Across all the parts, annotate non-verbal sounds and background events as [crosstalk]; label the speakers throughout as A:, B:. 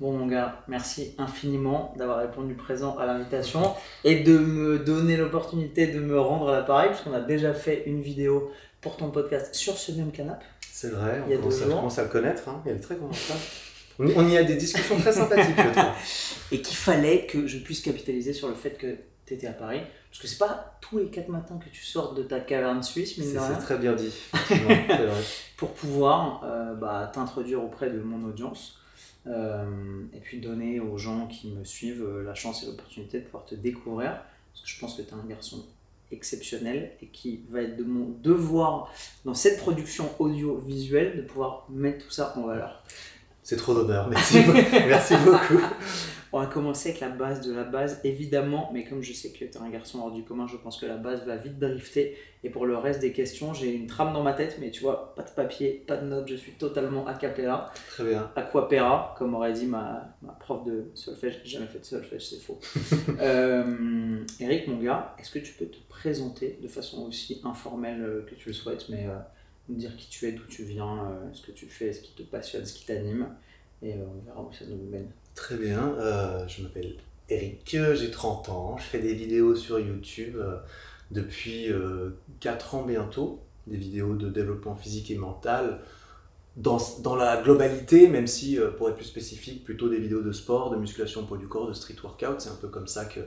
A: Bon mon gars, merci infiniment d'avoir répondu présent à l'invitation et de me donner l'opportunité de me rendre à l'appareil parce qu'on a déjà fait une vidéo pour ton podcast sur ce même canapé.
B: C'est vrai, on commence, à,
A: jours.
B: commence à le connaître, hein. il est très grand. On, on y a des discussions très sympathiques, je trouve. [laughs]
A: Et qu'il fallait que je puisse capitaliser sur le fait que tu étais à Paris. Parce que c'est pas tous les quatre matins que tu sors de ta caverne suisse, mine
B: C'est très bien dit, [laughs] vrai.
A: pour pouvoir euh, bah, t'introduire auprès de mon audience. Euh, et puis donner aux gens qui me suivent euh, la chance et l'opportunité de pouvoir te découvrir. Parce que je pense que tu es un garçon exceptionnel et qui va être de mon devoir dans cette production audiovisuelle de pouvoir mettre tout ça en valeur.
B: C'est trop d'honneur, merci, beaucoup. [laughs] merci beaucoup.
A: On va commencer avec la base de la base, évidemment, mais comme je sais que tu es un garçon hors du commun, je pense que la base va vite drifter. Et pour le reste des questions, j'ai une trame dans ma tête, mais tu vois, pas de papier, pas de notes, je suis totalement a cappella.
B: Très bien.
A: Aquapera, comme aurait dit ma, ma prof de solfège. J'ai jamais fait de solfège, c'est faux. [laughs] euh, Eric, mon gars, est-ce que tu peux te présenter de façon aussi informelle euh, que tu le souhaites, mais euh, nous dire qui tu es, d'où tu viens, euh, ce que tu fais, ce qui te passionne, ce qui t'anime, et euh, on verra où ça nous mène.
B: Très bien, euh, je m'appelle Eric, euh, j'ai 30 ans, je fais des vidéos sur YouTube euh, depuis euh, 4 ans bientôt, des vidéos de développement physique et mental, dans, dans la globalité, même si, euh, pour être plus spécifique, plutôt des vidéos de sport, de musculation poids du corps, de street workout, c'est un peu comme ça que,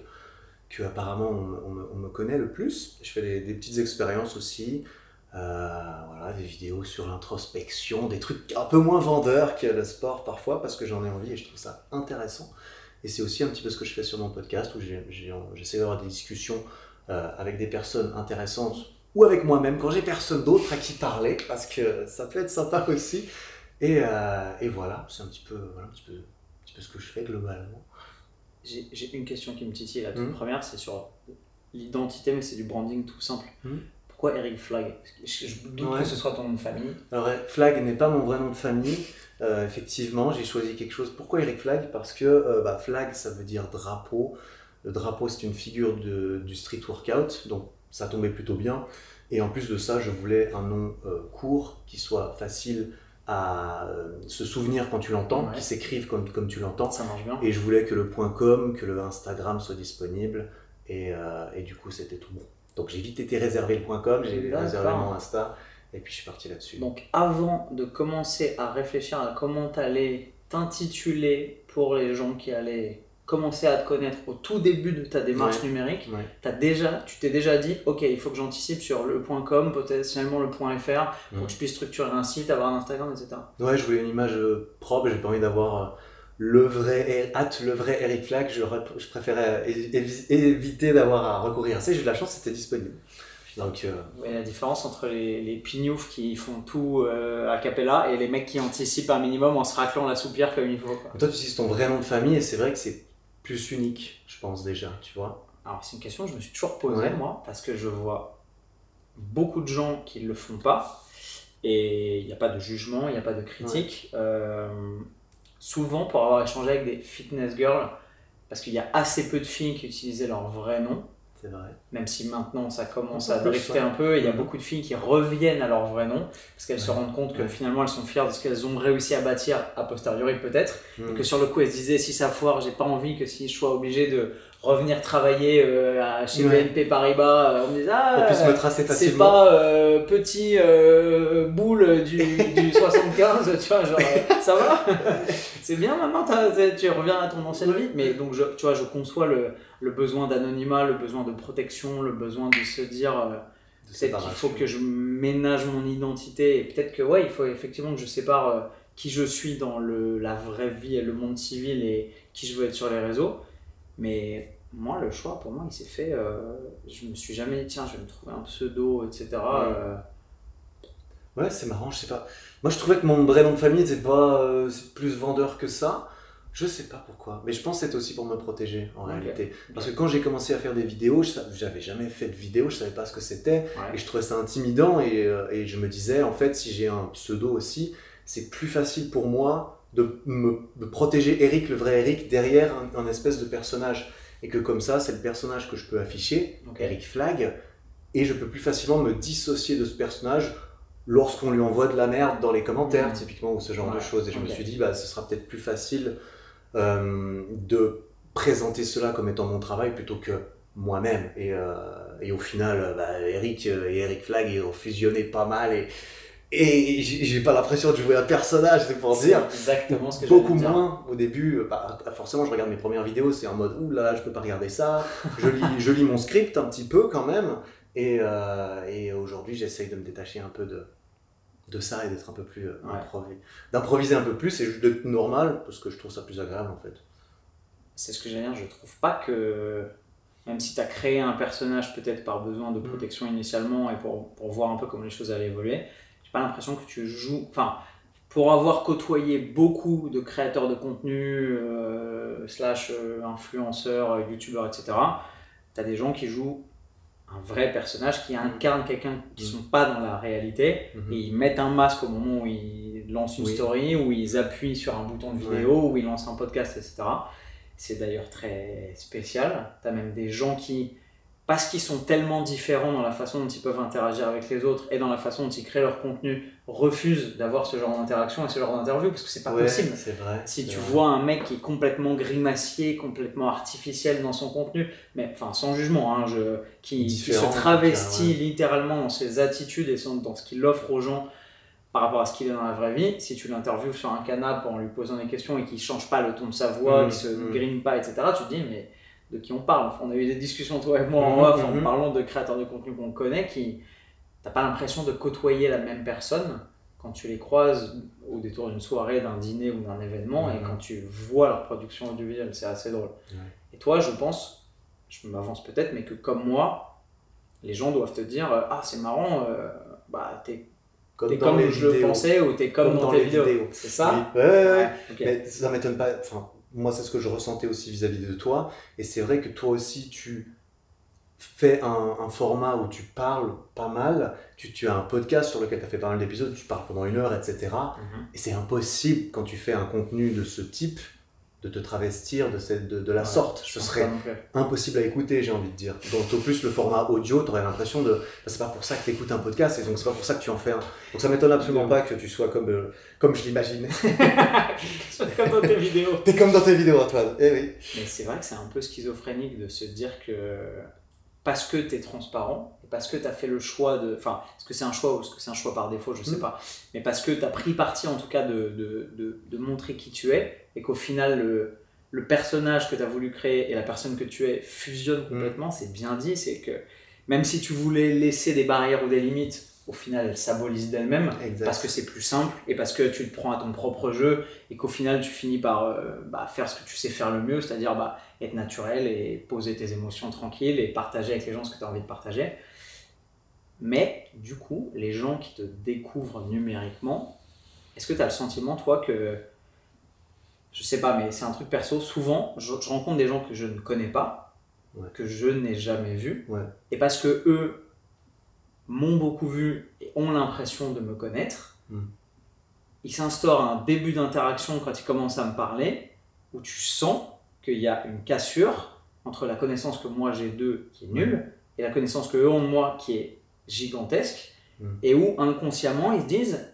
B: que apparemment on, me- on me, on me connaît le plus. Je fais des, petites expériences aussi, euh, voilà, des vidéos sur l'introspection, des trucs un peu moins vendeurs que le sport parfois, parce que j'en ai envie et je trouve ça intéressant. Et c'est aussi un petit peu ce que je fais sur mon podcast, où j'essaie d'avoir des discussions euh, avec des personnes intéressantes, ou avec moi-même, quand j'ai personne d'autre à qui parler, parce que ça peut être sympa aussi. Et, euh, et voilà, c'est un petit peu, voilà, un petit peu, un petit peu ce que je fais globalement.
A: J'ai une question qui me titille, la toute
B: Mhm.
A: première, c'est sur l'identité, mais c'est du branding tout simple.
B: Mhm.
A: Pourquoi Eric Flag je, je doute
B: Ouais.
A: que ce soit ton nom de famille.
B: Alors, Flag n'est pas mon vrai nom de famille. Euh, effectivement, j'ai choisi quelque chose. Pourquoi Eric Flag Parce que euh, bah, Flag, ça veut dire drapeau. Le drapeau, c'est une figure de- du street workout, donc ça tombait plutôt bien. Et en plus de ça, je voulais un nom euh, court, qui soit facile à se souvenir quand tu l'entends,
A: Ouais.
B: qui s'écrive comme, comme tu l'entends.
A: Ça marche bien.
B: Et je voulais que le .com, que le Instagram soit disponible. Et, et du coup, c'était tout bon. Donc j'ai vite été réservé le .com, j'ai réservé mon Insta. Et puis je suis parti là-dessus.
A: Donc avant de commencer à réfléchir à comment t'allais t'intituler pour les gens qui allaient commencer à te connaître au tout début de ta démarche
B: Ouais.
A: numérique,
B: Ouais.
A: déjà, tu t'es déjà dit, ok, il faut que j'anticipe sur le .com, potentiellement le .fr, pour que je puisse structurer un site, avoir un Instagram, etc.
B: Ouais, je voulais une image euh, propre, j'ai pas envie d'avoir euh, le vrai, at le vrai Eric Flag, je, je préférais évi- évi- éviter d'avoir à recourir à ça, j'ai eu de la chance, c'était disponible. Donc, euh,
A: la différence entre les, les pignoufs qui font tout euh, a cappella et les mecs qui anticipent un minimum en se raclant la soupière comme il faut. Quoi.
B: toi, tu utilises ton vrai nom de famille et c'est vrai que c'est plus unique, je pense déjà, tu vois.
A: Alors c'est une question que je me suis toujours posée
B: Ouais.
A: moi parce que je vois beaucoup de gens qui ne le font pas et il n'y a pas de jugement, il n'y a pas de critique. Euh, souvent pour avoir échangé avec des fitness girls, parce qu'il y a assez peu de filles qui utilisaient leur vrai nom,
B: C'est vrai.
A: même si maintenant ça commence à drifter un peu, il y a
B: Mhm.
A: beaucoup de filles qui reviennent à leur vrai nom, parce qu'elles se rendent compte que
B: Ouais.
A: finalement elles sont fières de ce qu'elles ont réussi à bâtir a posteriori peut-être, et
B: Mm.
A: que sur le coup elles se disaient si ça foire, j'ai pas envie que si je sois obligé de revenir travailler euh, à- chez
B: Ouais.
A: BNP Paribas, euh, on me dise ah c'est pas euh, petit boule du, du [laughs] 75, tu vois, genre ça va? [laughs] C'est bien maintenant, tu reviens à ton ancienne vie? Mais donc, je, tu vois, je conçois le, le besoin d'anonymat, le besoin de protection, le besoin de se dire peut-être qu'il faut que je ménage mon identité et peut-être que, ouais, il faut effectivement que je sépare qui je suis dans le, la vraie vie et le monde civil et qui je veux être sur les réseaux. Mais moi, le choix, pour moi, il s'est fait. euh, je me suis jamais dit, tiens, je vais me trouver un pseudo, etc. euh,
B: Ouais, c'est marrant, je sais pas. Moi, je trouvais que mon vrai nom de famille n'était pas euh, plus vendeur que ça. Je sais pas pourquoi. Mais je pense que c'était aussi pour me protéger, en réalité. Parce que quand j'ai commencé à faire des vidéos, j'avais jamais fait de vidéo, je savais pas ce que c'était.
A: ouais.
B: Et je trouvais ça intimidant. Et, euh, et je me disais, en fait, si j'ai un pseudo aussi, c'est plus facile pour moi de me de protéger Eric, le vrai Eric, derrière un, un espèce de personnage. Et que comme ça, c'est le personnage que je peux afficher. Eric Flag, et je peux plus facilement me dissocier de ce personnage lorsqu'on lui envoie de la merde dans les commentaires,
A: Mhm.
B: typiquement, ou ce genre de choses. Et je me suis dit, bah, ce sera peut-être plus facile euh, de présenter cela comme étant mon travail plutôt que moi-même. Et, euh, et au final, bah, Eric et Eric Flag, ils ont fusionné pas mal. Et, et j'ai pas l'impression de jouer un personnage, c'est pour dire.
A: Exactement ce que
B: Beaucoup moins au début. Bah, forcément, je regarde mes premières vidéos, c'est en mode ouh là, je peux pas regarder ça. Je lis, je lis mon script un petit peu quand même. Et, euh, et aujourd'hui, j'essaye de me détacher un peu de, de ça et d'être un peu plus euh, d'improviser un peu plus et juste d'être normal parce que je trouve ça plus agréable en fait.
A: C'est ce que j'allais dire, je trouve pas que même si tu as créé un personnage peut-être par besoin de mm. protection initialement et pour, pour, voir un peu comment les choses allaient évoluer, pas l'impression que tu joues. Enfin, pour avoir côtoyé beaucoup de créateurs de contenu, euh, slash euh, influenceurs, youtubeurs, etc., tu as des gens qui jouent un vrai personnage qui incarne quelqu'un qui ne sont pas dans la réalité mhm. et ils mettent un masque au moment où ils lancent une story, où ils appuient sur un bouton de vidéo, où ils lancent un podcast, etc. C'est d'ailleurs très spécial. Tu as même des gens qui parce qu'ils sont tellement différents dans la façon dont ils peuvent interagir avec les autres et dans la façon dont ils créent leur contenu, refusent d'avoir ce genre d'interaction et ce genre d'interview parce que c'est pas possible.
B: Vrai,
A: si tu vois un mec qui est complètement grimacier, complètement artificiel dans son contenu, mais enfin sans jugement, hein, je, qui, se travestit littéralement dans ses attitudes et dans ce qu'il offre aux gens par rapport à ce qu'il est dans la vraie vie, si tu l'interviews sur un canapé en lui posant des questions et qu'il change pas le ton de sa voix, mmh, qu'il se mmh. grime pas, etc., tu te dis mais de qui on parle. on a eu des discussions, toi et moi, en mhm, en mhm. parlant de créateurs de contenu qu'on connaît, qui t'as pas l'impression de côtoyer la même personne quand tu les croises au détour d'une soirée, d'un dîner ou d'un événement, et mhm. quand tu vois leur production audiovisuelle, c'est assez drôle. Et toi, je pense, je m'avance peut-être, mais que comme moi, les gens doivent te dire Ah, c'est marrant, euh, bah, t'es comme, comme je le pensais, ou t'es comme, dans, tes vidéos. C'est ça
B: Ouais, ouais, Mais ça m'étonne pas. Enfin, moi, c'est ce que je ressentais aussi vis-à-vis de toi. Et c'est vrai que toi aussi, tu fais un, format où tu parles pas mal. Tu, tu as un podcast sur lequel tu as fait pas mal d'épisodes, tu parles pendant une heure, etc. Mhm. Et c'est impossible quand tu fais un contenu de ce type de te travestir de, cette, de, la sorte. Ce serait impossible à écouter, j'ai envie de dire. Donc, au plus, le format audio, tu aurais l'impression de. c'est pas pour ça que tu écoutes un podcast, et donc c'est pas pour ça que tu en fais un. Donc, ça m'étonne absolument pas que tu sois comme, euh, comme je l'imagine. [laughs]
A: comme dans tes vidéos.
B: T'es comme dans tes vidéos, Antoine. Eh oui.
A: Mais c'est vrai que c'est un peu schizophrénique de se dire que parce que tu es transparent, parce que tu as fait le choix de... Enfin, est-ce que c'est un choix ou est-ce que c'est un choix par défaut, je sais mm. pas. Mais parce que tu as pris parti en tout cas de, de, de, montrer qui tu es, et qu'au final, le, le personnage que tu as voulu créer et la personne que tu es fusionnent mm. complètement, c'est bien dit, c'est que même si tu voulais laisser des barrières ou des limites, au final, elles s'abolissent d'elles-mêmes parce que c'est plus simple et parce que tu te prends à ton propre jeu et qu'au final, tu finis par euh, bah, faire ce que tu sais faire le mieux, c'est-à-dire bah, être naturel et poser tes émotions tranquilles et partager avec les gens ce que tu as envie de partager. Mais du coup, les gens qui te découvrent numériquement, est-ce que tu as le sentiment, toi, que. Je sais pas, mais c'est un truc perso. Souvent, je, rencontre des gens que je ne connais pas, que je n'ai jamais vus. Et parce que eux m'ont beaucoup vu et ont l'impression de me connaître, hmm. il s'instaure un début d'interaction quand ils commencent à me parler, où tu sens qu'il y a une cassure entre la connaissance que moi j'ai d'eux qui est nulle et la connaissance que eux ont de moi qui est gigantesque, hmm. et où inconsciemment ils se disent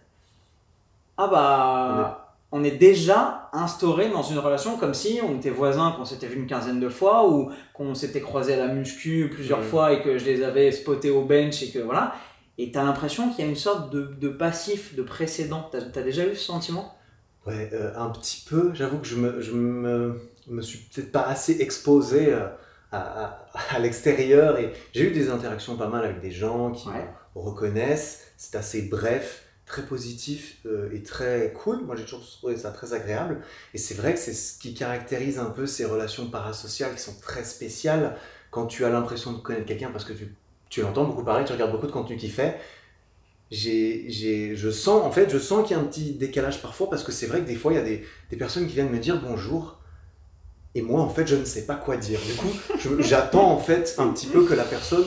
A: Ah bah on est déjà instauré dans une relation comme si on était voisins, qu'on s'était vu une quinzaine de fois ou qu'on s'était croisé à la muscu plusieurs fois et que je les avais spotés au bench et que voilà. Et tu as l'impression qu'il y a une sorte de, passif, de précédent. Tu as, déjà eu ce sentiment?
B: Ouais, euh, un petit peu. J'avoue que je me, je me, me suis peut-être pas assez exposé euh, à, à, l'extérieur et j'ai eu des interactions pas mal avec des gens qui me reconnaissent. C'est assez bref très positif euh, et très cool. Moi, j'ai toujours trouvé ça très agréable. Et c'est vrai que c'est ce qui caractérise un peu ces relations parasociales qui sont très spéciales quand tu as l'impression de connaître quelqu'un parce que tu, tu l'entends beaucoup parler, tu regardes beaucoup de contenu qu'il fait. J'ai, j'ai, je sens, en fait, je sens qu'il y a un petit décalage parfois parce que c'est vrai que des fois, il y a des, des personnes qui viennent me dire bonjour. Et moi, en fait, je ne sais pas quoi dire. Du coup, j'attends en fait un petit peu que la personne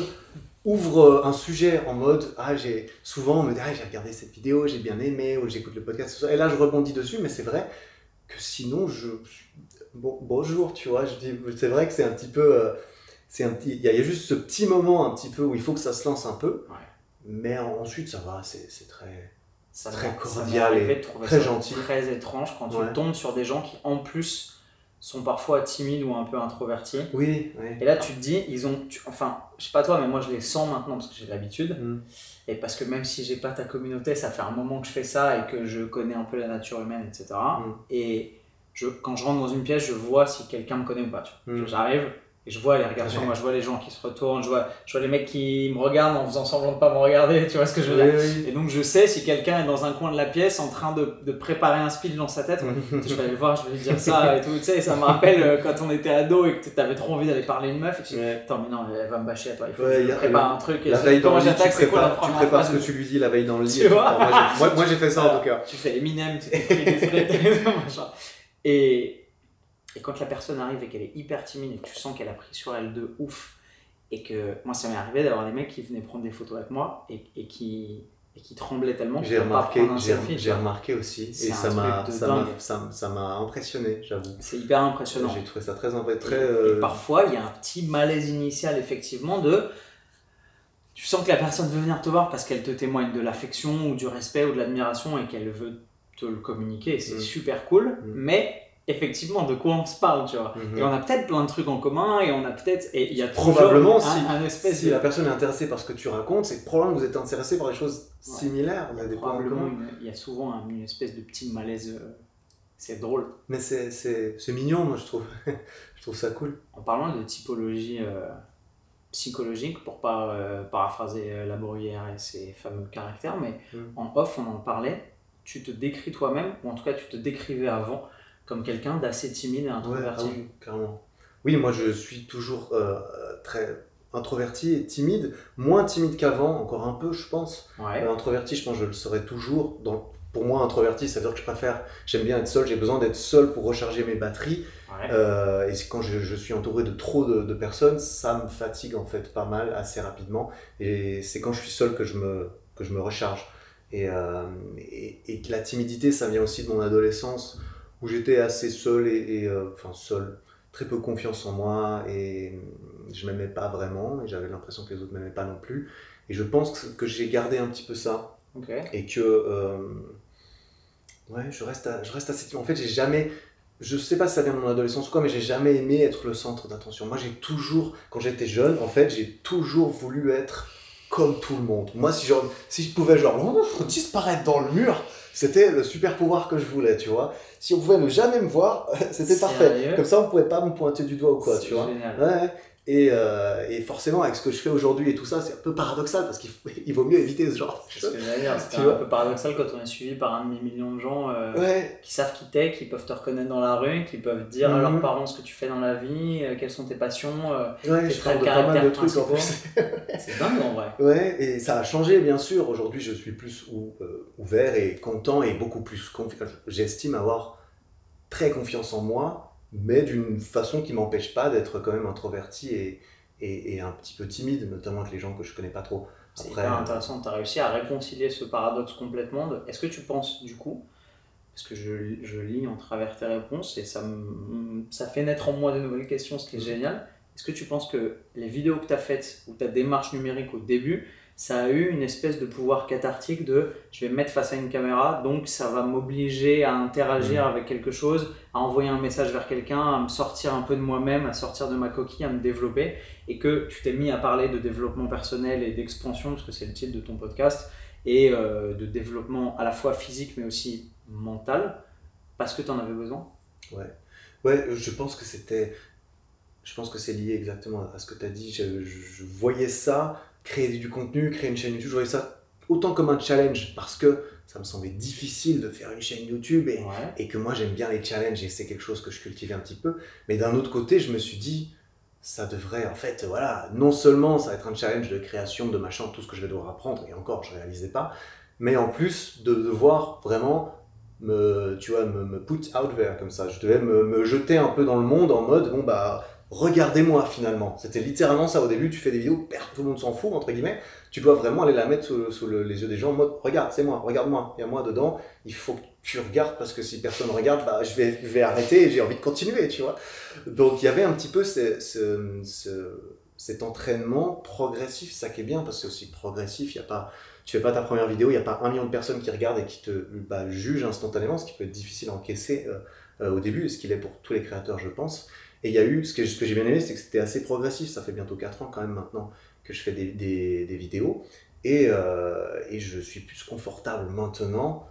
B: ouvre euh, un sujet en mode ah j'ai souvent on me dit ah, j'ai regardé cette vidéo j'ai bien aimé ou j'écoute le podcast et là je rebondis dessus mais c'est vrai que sinon je bon, bonjour tu vois je dis c'est vrai que c'est un petit peu euh, c'est un petit il y, a juste ce petit moment un petit peu où il faut que ça se lance un peu. Mais ensuite ça va c'est très très cordial et très gentil.
A: très étrange quand tu tombes sur des gens qui en plus sont parfois timides ou un peu introvertis.
B: Oui, oui.
A: Et là, tu te dis, ils ont. tu- enfin, je sais pas toi, mais moi, je les sens maintenant parce que j'ai l'habitude.
B: Mm.
A: Et parce que même si j'ai pas ta communauté, ça fait un moment que je fais ça et que je connais un peu la nature humaine, etc.
B: Mm.
A: Et je, quand je rentre dans une pièce, je vois si quelqu'un me connaît ou pas.
B: Mm.
A: J'arrive et je vois les regards sur moi, je vois les gens qui se retournent, je vois, je vois les mecs qui me regardent en faisant semblant de pas me regarder, [laughs] tu vois ce que je veux dire.
B: Oui,
A: Et donc je sais si quelqu'un est dans un coin de la pièce en train de, de préparer un speech dans sa tête, [laughs] je vais aller le voir, je vais lui dire ça et tout, tu sais, ça me rappelle euh, quand on était ado et que t'avais trop envie d'aller parler à une meuf et tu dis,
B: Ouais.
A: attends mais non, elle va me bâcher à toi, il faut
B: Ouais,
A: que je prépare un truc et
B: La veille dans le lit, tu prépares, tu prépares ce que tu lui dis la veille dans le lit.
A: Tu vois
B: moi, j'ai- [laughs] fait ça en tout cas.
A: tu fais Eminem, tu t'écris des machin. Et, et quand la personne arrive et qu'elle est hyper timide et que tu sens qu'elle a pris sur elle de ouf, et que moi ça m'est arrivé d'avoir des mecs qui venaient prendre des photos avec moi et, et qui, et qui tremblaient tellement
B: J'ai remarqué, j'ai aussi. Et ça m'a ça m'a- impressionné, j'avoue.
A: C'est hyper impressionnant.
B: J'ai trouvé ça très, très
A: Et- et,
B: euh,
A: parfois, il y a un petit malaise initial, effectivement, de. Tu sens que la personne veut venir te voir parce qu'elle te témoigne de l'affection ou du respect ou de l'admiration et qu'elle veut te le communiquer. C'est
B: Mm.
A: super cool.
B: Mm.
A: Mais effectivement, de quoi on se parle, tu vois.
B: mhm.
A: Et on a peut-être plein de trucs en commun et on a peut-être. Et il y a
B: Probablement,
A: un,
B: si-
A: un espèce
B: Si
A: de.
B: la personne est intéressée par ce que tu racontes, c'est que probablement que vous êtes intéressé par des choses
A: Ouais.
B: similaires. Il y a des points en
A: probablement
B: commun.
A: une- il y a souvent un- une espèce de petit malaise. euh, C'est drôle.
B: Mais c'est- mignon, moi, je trouve. [laughs] je trouve ça cool.
A: En parlant de typologie euh, psychologique, pour pas euh, paraphraser euh, la Bruyère et ses fameux caractères, mais
B: Mm.
A: en off, on en parlait, tu te décris toi-même, ou en tout cas tu te décrivais avant, comme quelqu'un d'assez timide et
B: Ouais, ah
A: introverti.
B: oui, carrément. Oui, moi je suis toujours euh, très introverti et timide, moins timide qu'avant, encore un peu, je pense.
A: Ouais.
B: Euh, introverti, je pense que je le serai toujours. Donc, pour moi, introverti, ça veut dire que je préfère, j'aime bien être seul, j'ai besoin d'être seul pour recharger mes batteries.
A: ouais.
B: Euh, et quand je, je suis entouré de trop de, de personnes, ça me fatigue en fait pas mal, assez rapidement. Et c'est quand je suis seul que je me, que je me recharge. Et, euh, et, la timidité, ça vient aussi de mon adolescence, où j'étais assez seul et, et, euh, enfin seul, très peu confiance en moi, et je m'aimais pas vraiment, et j'avais l'impression que les autres m'aimaient pas non plus. Et je pense que, que j'ai gardé un petit peu ça, et que euh, ouais je reste à- je reste assez en fait j'ai jamais je sais pas si ça vient de mon adolescence ou quoi mais j'ai jamais aimé être le centre d'attention. Moi j'ai toujours quand j'étais jeune en fait j'ai toujours voulu être comme tout le monde. Moi si genre si je pouvais genre [laughs] disparaître dans le mur c'était le super pouvoir que je voulais tu vois. Si on pouvait ne jamais me voir [laughs] c'était parfait. comme ça on pourrait pas me pointer du doigt ou quoi tu vois.
A: génial.
B: Ouais, et, euh, et forcément, avec ce que je fais aujourd'hui et tout ça, c'est un peu paradoxal parce qu'il [laughs] vaut mieux éviter ce genre de
A: C'est
B: choses. Tu
A: un peu paradoxal quand on est suivi par un demi-million de gens euh,
B: Ouais,
A: qui savent qui t'es, qui peuvent te reconnaître dans la rue, qui peuvent dire à
B: Mhm.
A: leurs parents ce que tu fais dans la vie, euh, quelles sont tes passions.
B: ouais,
A: Tes
B: je
A: traits de caractère
B: trucs en
A: principaux.
B: plus. [laughs]
A: c'est dingue en vrai.
B: Ouais, et ça a changé bien sûr. Aujourd'hui, je suis plus ou- ouvert et content et beaucoup plus confiant. J'estime avoir très confiance en moi, mais d'une façon qui m'empêche pas d'être quand même introverti et, et, et un petit peu timide, notamment avec les gens que je connais pas trop.
A: C'est hyper intéressant, tu as réussi à réconcilier ce paradoxe complètement. Est-ce que tu penses du coup, parce que je, je lis en travers tes réponses et ça, me- ça fait naître en moi de nouvelles questions, ce qui est
B: Mhm.
A: génial, est-ce que tu penses que les vidéos que tu as faites ou ta démarche numérique au début, ça a eu une espèce de pouvoir cathartique de je vais me mettre face à une caméra, donc ça va m'obliger à interagir avec quelque chose, à envoyer un message vers quelqu'un, à me sortir un peu de moi-même, à sortir de ma coquille, à me développer, et que tu t'es mis à parler de développement personnel et d'expansion, parce que c'est le titre de ton podcast, et euh, de développement à la fois physique mais aussi mental, parce que tu en avais besoin
B: Ouais, je pense que c'était. Je pense que c'est lié exactement à ce que tu as dit. Je, je- je voyais ça, créer du contenu, créer une chaîne YouTube, je voyais ça autant comme un challenge parce que ça me semblait difficile de faire une chaîne YouTube et,
A: Ouais.
B: et que moi j'aime bien les challenges et c'est quelque chose que je cultivais un petit peu. Mais d'un autre côté, je me suis dit, ça devrait en fait, voilà, non seulement ça va être un challenge de création, de machin, tout ce que je vais devoir apprendre, et encore, je réalisais pas, mais en plus de devoir vraiment me, tu vois, me, me put out there comme ça. Je devais me, me jeter un peu dans le monde en mode, bon bah, regardez-moi finalement. C'était littéralement ça au début, tu fais des vidéos, tout le monde s'en fout, entre guillemets. Tu dois vraiment aller la mettre sous, sous le- les yeux des gens en mode, regarde, c'est moi, regarde-moi, il y a moi dedans, il faut que tu regardes parce que si personne regarde, bah, je, vais, arrêter et j'ai envie de continuer, tu vois. Donc il y avait un petit peu ce, ce- ce- cet entraînement progressif, ça qui est bien parce que c'est aussi progressif, il y a pas, tu fais pas ta première vidéo, il n'y a pas un million de personnes qui regardent et qui te bah, jugent instantanément, ce qui peut être difficile à encaisser euh, euh, au début, ce qu'il est pour tous les créateurs, je pense. Et il y a eu, ce que, ce que j'ai bien aimé, c'est que c'était assez progressif. Ça fait bientôt 4 ans quand même maintenant que je fais des, des, des vidéos. Et, euh, et, je suis plus confortable maintenant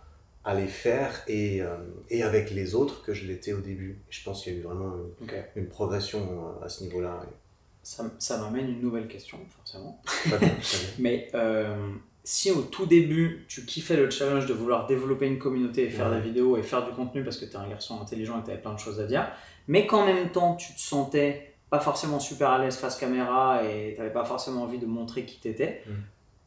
B: à les faire et, euh, et avec les autres que je l'étais au début. Je pense qu'il y a eu vraiment une, progression à ce niveau-là.
A: Ça, ça m'amène une nouvelle question, forcément.
B: Bien, bien. [laughs]
A: Mais euh, si au tout début, tu kiffais le challenge de vouloir développer une communauté et faire
B: Ouais.
A: des vidéos et faire du contenu parce que tu es un garçon intelligent et tu avais plein de choses à dire, mais qu'en même temps, tu te sentais pas forcément super à l'aise face caméra et tu n'avais pas forcément envie de montrer qui t'étais,
B: Mm.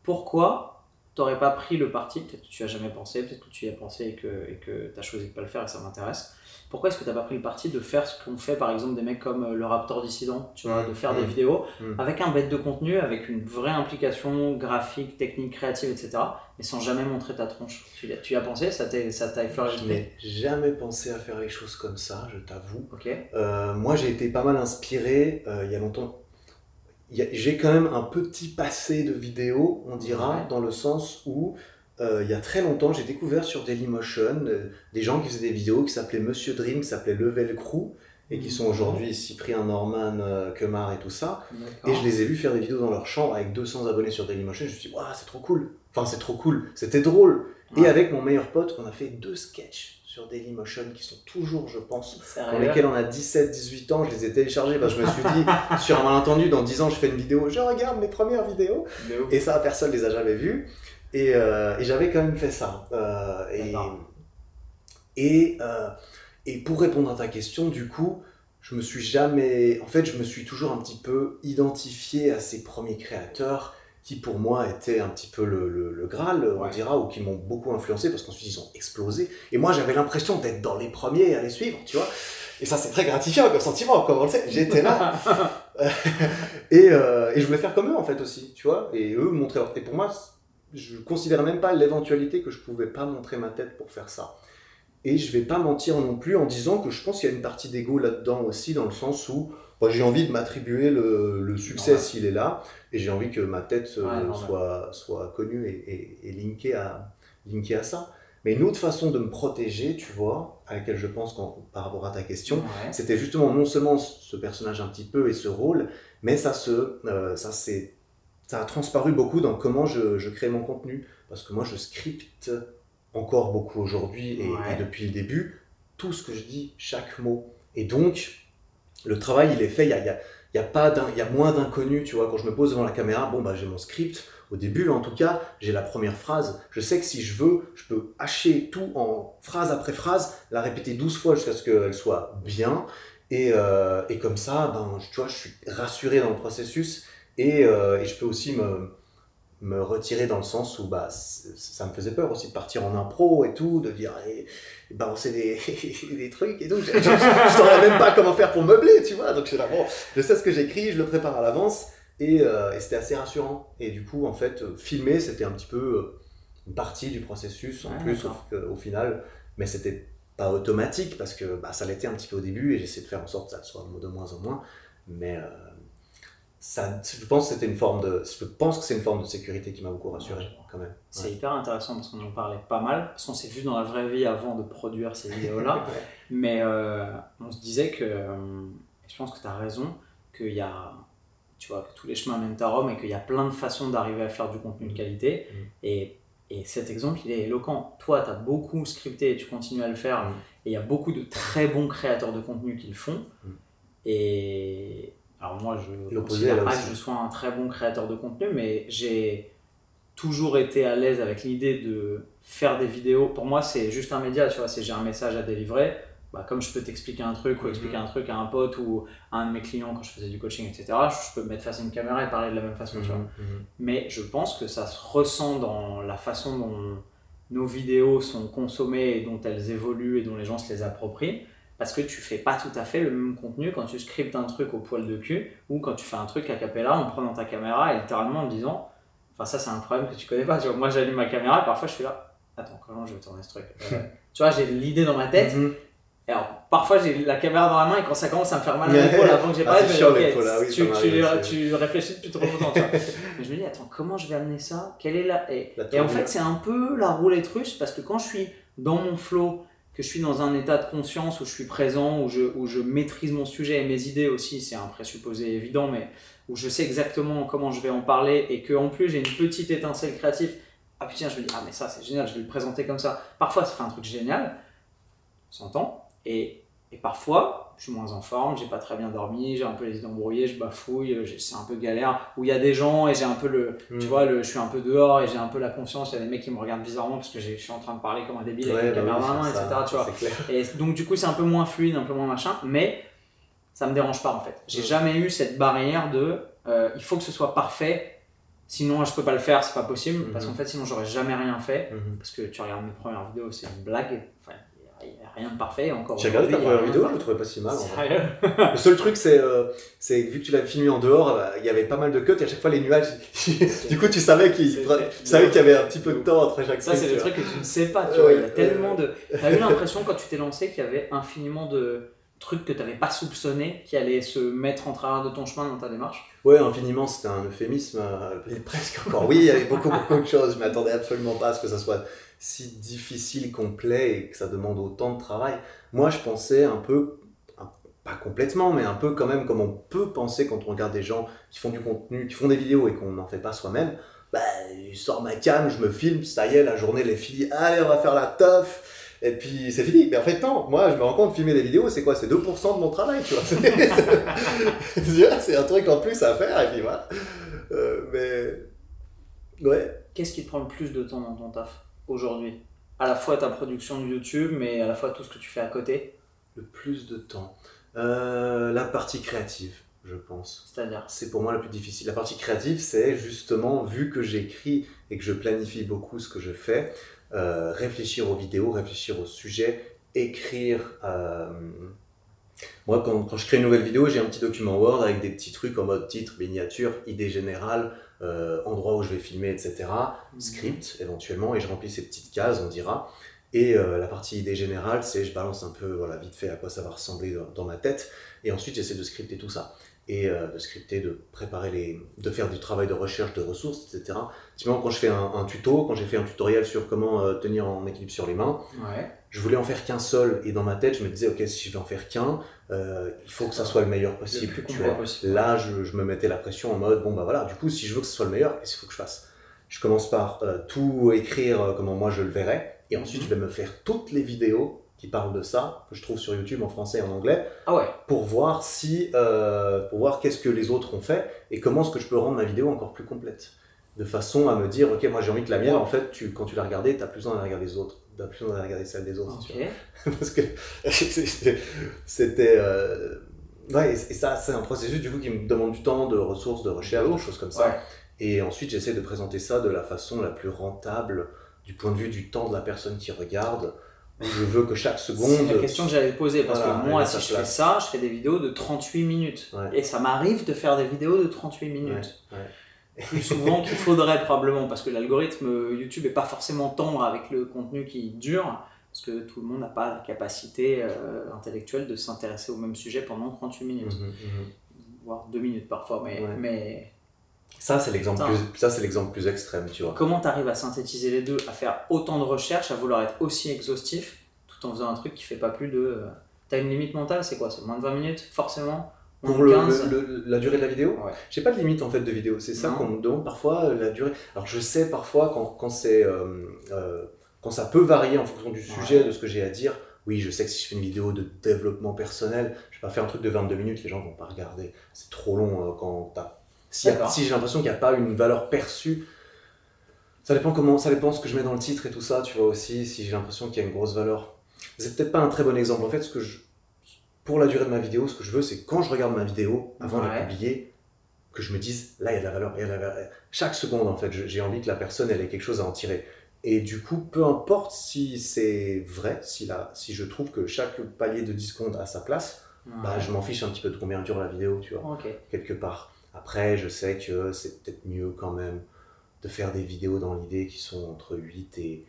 A: pourquoi t'aurais pas pris le parti, peut-être que tu as jamais pensé, peut-être que tu y as pensé et que et que tu as choisi de pas le faire et ça m'intéresse, pourquoi est-ce que tu n'as pas pris le parti de faire ce qu'ont fait par exemple des mecs comme euh, le Raptor Dissident, tu vois, de faire des
B: Mm.
A: vidéos
B: Mm.
A: avec un bête de contenu, avec une vraie implication graphique, technique, créative, etc. Mais sans jamais montrer ta tronche? Tu, y as- tu y as pensé? Ça t'a effleuré
B: Je n'ai jamais pensé à faire les choses comme ça, je t'avoue.
A: Ok.
B: Euh, moi, j'ai été pas mal inspiré euh, il y a longtemps. J'ai quand même un petit passé de vidéo, on dira,
A: Ouais.
B: dans le sens où euh, il y a très longtemps, j'ai découvert sur Dailymotion euh, des gens qui faisaient des vidéos qui s'appelaient Monsieur Dream, qui s'appelaient Level Crew, et qui sont aujourd'hui Cyprien Norman, euh, Kemar et tout ça. Et je les ai vus faire des vidéos dans leur chambre avec 200 abonnés sur Dailymotion. Je me suis dit, waouh, c'est trop cool. Enfin, c'est trop cool. C'était drôle. Et avec mon meilleur pote, on a fait deux sketchs sur Dailymotion qui sont toujours, je pense,
A: Sérieux
B: lesquels on a 17-18 ans. Je les ai téléchargés parce que je me suis dit, [laughs] sur un malentendu, dans 10 ans, je fais une vidéo, je regarde mes premières vidéos. Et ça, personne les a jamais vues. Et, euh, et j'avais quand même fait ça. Euh, et, euh, et pour répondre à ta question, du coup, je me suis jamais. En fait, je me suis toujours un petit peu identifié à ces premiers créateurs qui, pour moi, étaient un petit peu le, le, le Graal, on
A: Ouais.
B: dira, ou qui m'ont beaucoup influencé parce qu'ensuite ils ont explosé. Et moi, j'avais l'impression d'être dans les premiers à les suivre, tu vois. Et ça, c'est très gratifiant comme sentiment, comme on le sait. J'étais là. [laughs] [laughs] et, euh, et je voulais faire comme eux, en fait, aussi, tu vois. Et eux montraient leur... Et pour moi, je considérais même pas l'éventualité que je pouvais pas montrer ma tête pour faire ça. Et je vais pas mentir non plus en disant que je pense qu'il y a une partie d'ego là-dedans aussi, dans le sens où j'ai envie de m'attribuer le, le succès s'il est là, et j'ai envie que ma tête euh,
A: Ouais,
B: soit, soit connue et, et, et linkée, à, linkée à ça. Mais une autre façon de me protéger, tu vois, à laquelle je pense par rapport à ta question,
A: Ouais.
B: c'était justement non seulement ce personnage un petit peu et ce rôle, mais ça se, euh, ça s'est, ça a transparu beaucoup dans comment je, je crée mon contenu, parce que moi je scripte encore beaucoup aujourd'hui et,
A: Ouais.
B: et depuis le début tout ce que je dis, chaque mot, et donc le travail il est fait, il y a, y a, y a pas d'in- il y a moins d'inconnus, tu vois, quand je me pose devant la caméra, bon bah j'ai mon script. Au début, en tout cas, j'ai la première phrase. Je sais que si je veux, je peux hacher tout en phrase après phrase, la répéter 12 fois jusqu'à ce qu'elle soit bien. Et, euh, et comme ça, ben, tu vois, je suis rassuré dans le processus et, euh, et je peux aussi me, me retirer dans le sens où bah, ça me faisait peur aussi de partir en impro et tout, de dire et, et balancer des, [laughs] des trucs et tout. Je, je, je saurais même pas comment faire pour meubler, tu vois. Donc je suis là, bon, je sais ce que j'écris, je le prépare à l'avance et, euh, et c'était assez rassurant. Et du coup, en fait, filmer, c'était un petit peu euh, une partie du processus en
A: Ouais,
B: plus au, final, mais c'était pas automatique parce que bah, ça l'était un petit peu au début et j'essaie de faire en sorte que ça soit de moins en moins. Mais euh, ça, je pense que c'était une forme de, je pense que c'est une forme de sécurité qui m'a beaucoup rassuré quand même.
A: C'est hyper intéressant parce qu'on en parlait pas mal, parce qu'on s'est vu dans la vraie vie avant de produire ces [laughs] vidéos-là. Mais euh, on se disait que, euh, je pense que tu as raison, qu'il y a, tu vois, que tous les chemins mènent à Rome et qu'il y a plein de façons d'arriver à faire du contenu de qualité.
B: Mm.
A: Et, et cet exemple, il est éloquent. Toi, tu as beaucoup scripté et tu continues à le faire.
B: Mm.
A: Et il y a beaucoup de très bons créateurs de contenu qui le font.
B: Mm.
A: Et alors moi, je considère pas que je sois un très bon créateur de contenu, mais j'ai toujours été à l'aise avec l'idée de faire des vidéos. Pour moi, c'est juste un média, tu vois. C'est j'ai un message à délivrer. Bah, comme je peux t'expliquer un truc ou expliquer un truc à un pote ou à un de mes clients quand je faisais du coaching, etc., je peux me mettre face à une caméra et parler de la même façon, tu vois.
B: Mhm, mhm.
A: Mais je pense que ça se ressent dans la façon dont nos vidéos sont consommées et dont elles évoluent et dont les gens se les approprient. Parce que tu fais pas tout à fait le même contenu quand tu scriptes un truc au poil de cul ou quand tu fais un truc a cappella en prenant ta caméra et littéralement en disant Enfin, ça, c'est un problème que tu connais pas. Tu vois, moi, j'allume ma caméra et parfois je suis là Attends, comment je vais tourner ce truc? Euh, [laughs] Tu vois, j'ai l'idée dans ma tête.
B: Mhm.
A: Et alors, parfois, j'ai la caméra dans la main et quand ça commence à me faire mal à l'épaule avant que j'ai
B: Ah,
A: parlé,
B: c'est
A: je
B: ah oui,
A: tu, tu, tu réfléchis depuis trop longtemps. tu vois. [laughs] Mais je me dis, attends, comment je vais amener ça? Quelle est la... Et,
B: La
A: et en fait, c'est un peu la roulette russe parce que quand je suis dans mon flow que je suis dans un état de conscience où je suis présent, où je, où je maîtrise mon sujet et mes idées aussi, c'est un présupposé évident, mais où je sais exactement comment je vais en parler et que en plus j'ai une petite étincelle créative. Ah putain, je me dis, ah mais ça c'est génial, je vais le présenter comme ça. Parfois ça fait un truc génial, on s'entend, et, et parfois je suis moins en forme, j'ai pas très bien dormi, j'ai un peu les idées embrouillées, je bafouille, c'est un peu galère. Où il y a des gens et j'ai un peu le, tu mm. vois, le, je suis un peu dehors et j'ai un peu la conscience. Il y a des mecs qui me regardent bizarrement parce que je suis en train de parler comme un débile avec une bah caméra etc. Tu vois. Et donc du coup c'est un peu moins fluide, un peu moins machin, mais ça me dérange pas en fait. J'ai mm. jamais eu cette barrière de, euh, il faut que ce soit parfait. Sinon, je peux pas le faire, c'est pas possible. Parce mm-hmm. qu'en fait, sinon, j'aurais jamais rien fait. Parce que tu regardes mes premières vidéos, c'est une blague. Enfin, rien de parfait encore.
B: J'ai regardé ta première vidéo, je le trouvais pas si mal. le seul truc, c'est euh, c'est vu que tu l'avais filmé en dehors, euh, il y avait pas mal de cuts et à chaque fois les nuages. [laughs] du coup, tu savais qu'il y avait un petit peu de temps entre chaque
A: Ça, c'est le truc que tu ne sais pas. Tu vois, il y a tellement de. T'as eu l'impression quand tu t'es lancé qu'il y avait infiniment de trucs que tu n'avais pas soupçonné qui allaient se mettre en travers de ton chemin dans ta démarche
B: Ouais, infiniment, c'était un euphémisme, euh, presque encore. Oui, il y avait beaucoup, beaucoup de choses. Je m'attendais absolument pas à ce que ça soit si difficile, complet et que ça demande autant de travail. Moi, je pensais un peu, pas complètement, mais un peu quand même comme on peut penser quand on regarde des gens qui font du contenu, qui font des vidéos et qu'on n'en fait pas soi-même. Bah, je sors ma cam, je me filme, ça y est, la journée, les filles, allez, on va faire la teuf. Et puis c'est fini. Mais en fait, non, moi je me rends compte, filmer des vidéos, c'est quoi? C'est 2% de mon travail, tu vois. [laughs] [laughs] c'est un truc en plus à faire, et puis voilà. Euh, mais. Ouais.
A: Qu'est-ce qui te prend le plus de temps dans ton taf aujourd'hui? À la fois ta production de YouTube, mais à la fois tout ce que tu fais à côté?
B: Le plus de temps. Euh, la partie créative, je pense.
A: C'est-à-dire?
B: C'est pour moi la plus difficile. La partie créative, c'est justement, vu que j'écris et que je planifie beaucoup ce que je fais, euh, réfléchir aux vidéos, réfléchir au sujet, écrire. Euh, moi, quand, quand, je crée une nouvelle vidéo, j'ai un petit document Word avec des petits trucs en mode titre, miniature, idée générale, euh, endroit où je vais filmer, etc. Mhm. Script éventuellement, et je remplis ces petites cases, on dira. Et la partie idée générale, c'est je balance un peu voilà, vite fait à quoi ça va ressembler dans, ma tête. Et ensuite, j'essaie de scripter tout ça. Et euh, de scripter, de préparer les. de faire du travail de recherche de ressources, etc. Typiquement, quand je fais un, un tuto, quand j'ai fait un tutoriel sur comment tenir en équilibre sur les mains,
A: ouais
B: je voulais en faire qu'un seul et dans ma tête je me disais ok si je vais en faire qu'un euh, il faut que ça soit le meilleur possible, là je, me mettais la pression en mode bon bah voilà du coup si je veux que ce soit le meilleur qu'est-ce qu'il faut que je fasse? Je commence par euh, tout écrire euh, comment moi je le verrais et ensuite mhm. je vais me faire toutes les vidéos qui parlent de ça que je trouve sur YouTube en français et en anglais
A: ah ouais.
B: pour voir si pour voir qu'est-ce que les autres ont fait et comment est-ce que je peux rendre ma vidéo encore plus complète de façon à me dire ok moi j'ai envie que la mienne en fait tu, quand tu l'as regardée tu as plus besoin de regarder les autres d'un plus on a regardé celle des autres. [laughs] Parce que [laughs] c'était. Euh, ouais, et, ça, c'est un processus du coup qui me demande du temps, de ressources, de recherche, de choses comme ça. Et ensuite, j'essaie de présenter ça de la façon la plus rentable du point de vue du temps de la personne qui regarde. Je veux que chaque seconde. C'est
A: la question que j'allais poser parce que moi, si je fais ça, je fais des vidéos de 38 minutes. Et ça m'arrive de faire des vidéos de 38 minutes plus souvent qu'il faudrait probablement, parce que l'algorithme YouTube n'est pas forcément tendre avec le contenu qui dure, parce que tout le monde n'a pas la capacité euh, intellectuelle de s'intéresser au même sujet pendant 38 minutes, mhm, mhm. voire 2 minutes parfois, mais... mais...
B: Ça, c'est l'exemple plus, ça, c'est l'exemple plus extrême, tu vois.
A: Comment tu arrives à synthétiser les deux, à faire autant de recherches, à vouloir être aussi exhaustif, tout en faisant un truc qui fait pas plus de... Euh, t'as une limite mentale, c'est quoi? C'est moins de 20 minutes, forcément?
B: Pour le, la durée de la vidéo? J'ai pas de limite en fait de vidéo, c'est ça qu'on me demande parfois, euh, la durée. Alors je sais parfois quand, quand c'est, euh, euh, quand ça peut varier en fonction du sujet, de ce que j'ai à dire. Oui, je sais que si je fais une vidéo de développement personnel, je vais pas faire un truc de 22 minutes, les gens vont pas regarder. C'est trop long quand t'as. Si, si j'ai l'impression qu'il n'y a pas une valeur perçue, ça dépend comment, ça dépend ce que je mets dans le titre et tout ça, tu vois aussi, si j'ai l'impression qu'il y a une grosse valeur. C'est peut-être pas un très bon exemple. En fait, ce que je, pour la durée de ma vidéo, ce que je veux, c'est quand je regarde ma vidéo, avant de la publier, que je me dise, là, il y a de la valeur, il y a de la valeur. Chaque seconde, en fait, j'ai envie que la personne, elle ait quelque chose à en tirer. Et du coup, peu importe si c'est vrai, si, la, si je trouve que chaque palier de 10 secondes a sa place, bah, je m'en fiche un petit peu de combien dure la vidéo, tu vois, quelque part. Après, je sais que c'est peut-être mieux quand même de faire des vidéos dans l'idée qui sont entre 8 et,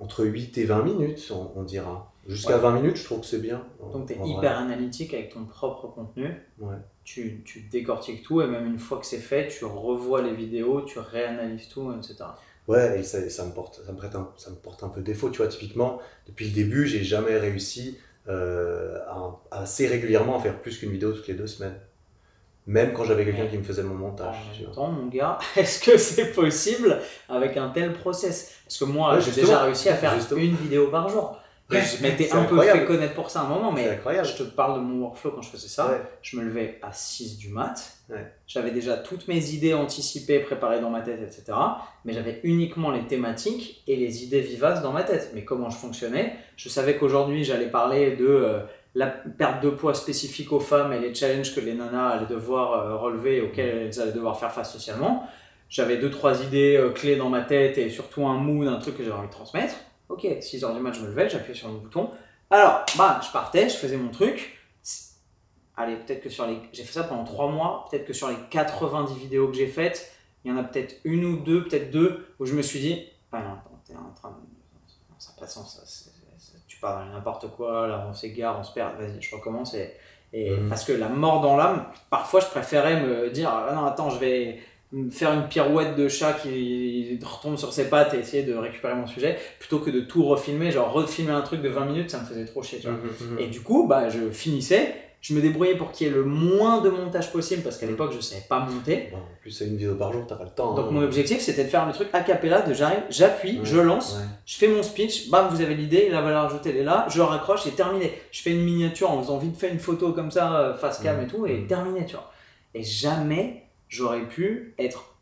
B: entre 8 et 20 minutes, on dira. Jusqu'à 20 minutes, je trouve que c'est bien.
A: Donc tu es hyper analytique avec ton propre contenu.
B: Ouais.
A: Tu, tu, décortiques tout et même une fois que c'est fait, tu revois les vidéos, tu réanalyses tout, etc.
B: Ouais, et ça, ça me porte, ça me, prête un, ça me porte un peu défaut, tu vois. Typiquement, depuis le début, j'ai jamais réussi euh, à, assez régulièrement à faire plus qu'une vidéo toutes les deux semaines. Même quand j'avais quelqu'un qui me faisait mon montage.
A: En même temps, mon gars, [laughs] est-ce que c'est possible avec un tel process? Parce que moi,
B: Ouais,
A: j'ai déjà réussi à faire
B: Justement.
A: une vidéo par jour.
B: Ouais,
A: je m'étais un peu fait connaître pour ça à un moment, mais je te parle de mon workflow quand je faisais ça.
B: Ouais.
A: Je me levais à 6 du mat.
B: Ouais.
A: J'avais déjà toutes mes idées anticipées, préparées dans ma tête, etc. Mais j'avais uniquement les thématiques et les idées vivaces dans ma tête. Mais comment je fonctionnais? Je savais qu'aujourd'hui, j'allais parler de euh, la perte de poids spécifique aux femmes et les challenges que les nanas allaient devoir euh, relever et auxquels elles allaient devoir faire face socialement. J'avais deux, trois idées euh, clés dans ma tête et surtout un mood, un truc que j'avais envie de transmettre. Ok, 6h du mat, je me levais, j'appuyais sur le bouton. Alors, bah, je partais, je faisais mon truc. Allez, peut-être que sur les. J'ai fait ça pendant 3 mois. Peut-être que sur les 90 vidéos que j'ai faites, il y en a peut-être une ou deux, peut-être deux, où je me suis dit non, t'es en train de. Ça n'a pas de sens, ça. N'importe quoi, là, on s'égare, on se perd. Vas-y, je recommence. Et, et
B: Mhm.
A: Parce que la mort dans l'âme, parfois, je préférais me dire Ah non, attends, je vais faire une pirouette de chat qui retombe sur ses pattes et essayer de récupérer mon sujet, plutôt que de tout refilmer. Genre, refilmer un truc de 20 minutes, ça me faisait trop chier, tu vois.
B: Mhm, mhm.
A: Et du coup, bah, je finissais, je me débrouillais pour qu'il y ait le moins de montage possible parce qu'à l'époque, je ne savais pas monter.
B: Bon, en plus, c'est une vidéo par jour, t'as pas le temps.
A: Donc
B: hein.
A: mon objectif, c'était de faire le truc a cappella, de j'arrive, j'appuie,
B: Ouais,
A: je lance,
B: ouais.
A: je fais mon speech, bam, vous avez l'idée, la valeur ajoutée elle est là, je raccroche et terminé. Je fais une miniature en faisant vite fait une photo comme ça, euh, face cam et tout, et
B: Mhm.
A: terminé, tu vois. Et jamais j'aurais pu être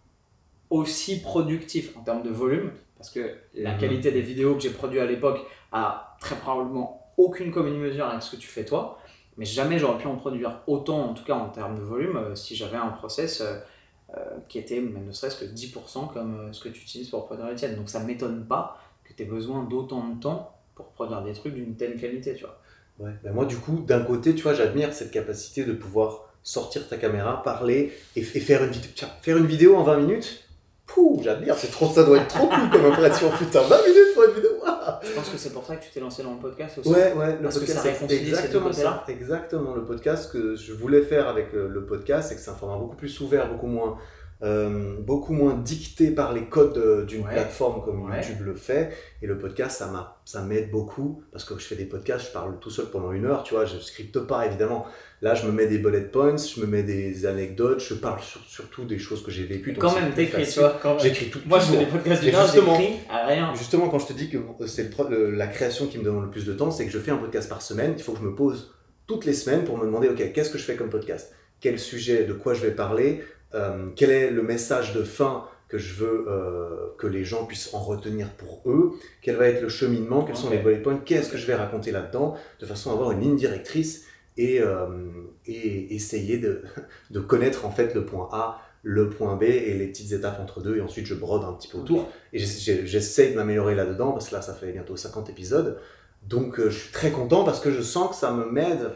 A: aussi productif en termes de volume, parce que la qualité des vidéos que j'ai produites à l'époque a très probablement aucune commune mesure avec ce que tu fais toi, mais jamais j'aurais pu en produire autant, en tout cas en termes de volume, euh, si j'avais un process euh, euh, qui était même ne serait-ce que 10% comme ce que tu utilises pour produire les tiennes. Donc ça ne m'étonne pas que tu aies besoin d'autant de temps pour produire des trucs d'une telle qualité, tu vois.
B: Ouais. Ben moi, du coup, d'un côté, tu vois, j'admire cette capacité de pouvoir sortir ta caméra, parler et, faire, une vidéo. Faire une vidéo en 20 minutes. Pouh, j'admire, c'est trop, ça doit être trop cool comme impression. Putain, 20 minutes pour une vidéo.
A: Je pense que c'est pour ça que tu t'es lancé dans le podcast aussi.
B: Ouais, ouais, le
A: Parce que ça réconcilie
B: exactement ça. Exactement, le podcast que je voulais faire avec euh, le podcast, c'est que c'est un format beaucoup plus ouvert, beaucoup moins, euh, beaucoup moins dicté par les codes euh, d'une
A: Ouais.
B: plateforme comme
A: Ouais.
B: YouTube le fait. Et le podcast, ça m'a, ça m'aide beaucoup parce que je fais des podcasts, je parle tout seul pendant une heure, tu vois, je scripte pas évidemment. Là, je me mets des bullet points, je me mets des anecdotes, je parle sur- surtout des choses que j'ai vécues.
A: Quand même, t'écris, même.
B: J'écris tout.
A: Moi, je fais des podcasts d'une heure,
B: justement-
A: à rien.
B: Justement, quand je te dis que c'est la création qui me demande le plus de temps, c'est que je fais un podcast par semaine. Il faut que je me pose toutes les semaines pour me demander, ok, qu'est-ce que je fais comme podcast? Quel sujet, de quoi je vais parler? Euh, Quel est le message de fin que je veux euh, que les gens puissent en retenir pour eux? Quel va être le cheminement? Quels sont les bullet points? Qu'est-ce que je vais raconter là-dedans? De façon à avoir une ligne directrice et, euh, et essayer de, de connaître en fait le point A, le point B et les petites étapes entre deux. Et ensuite, je brode un petit peu autour. Et j'essa- j'essaye de m'améliorer là-dedans parce que là, ça fait bientôt 50 épisodes. Donc, je suis très content parce que je sens que ça me m'aide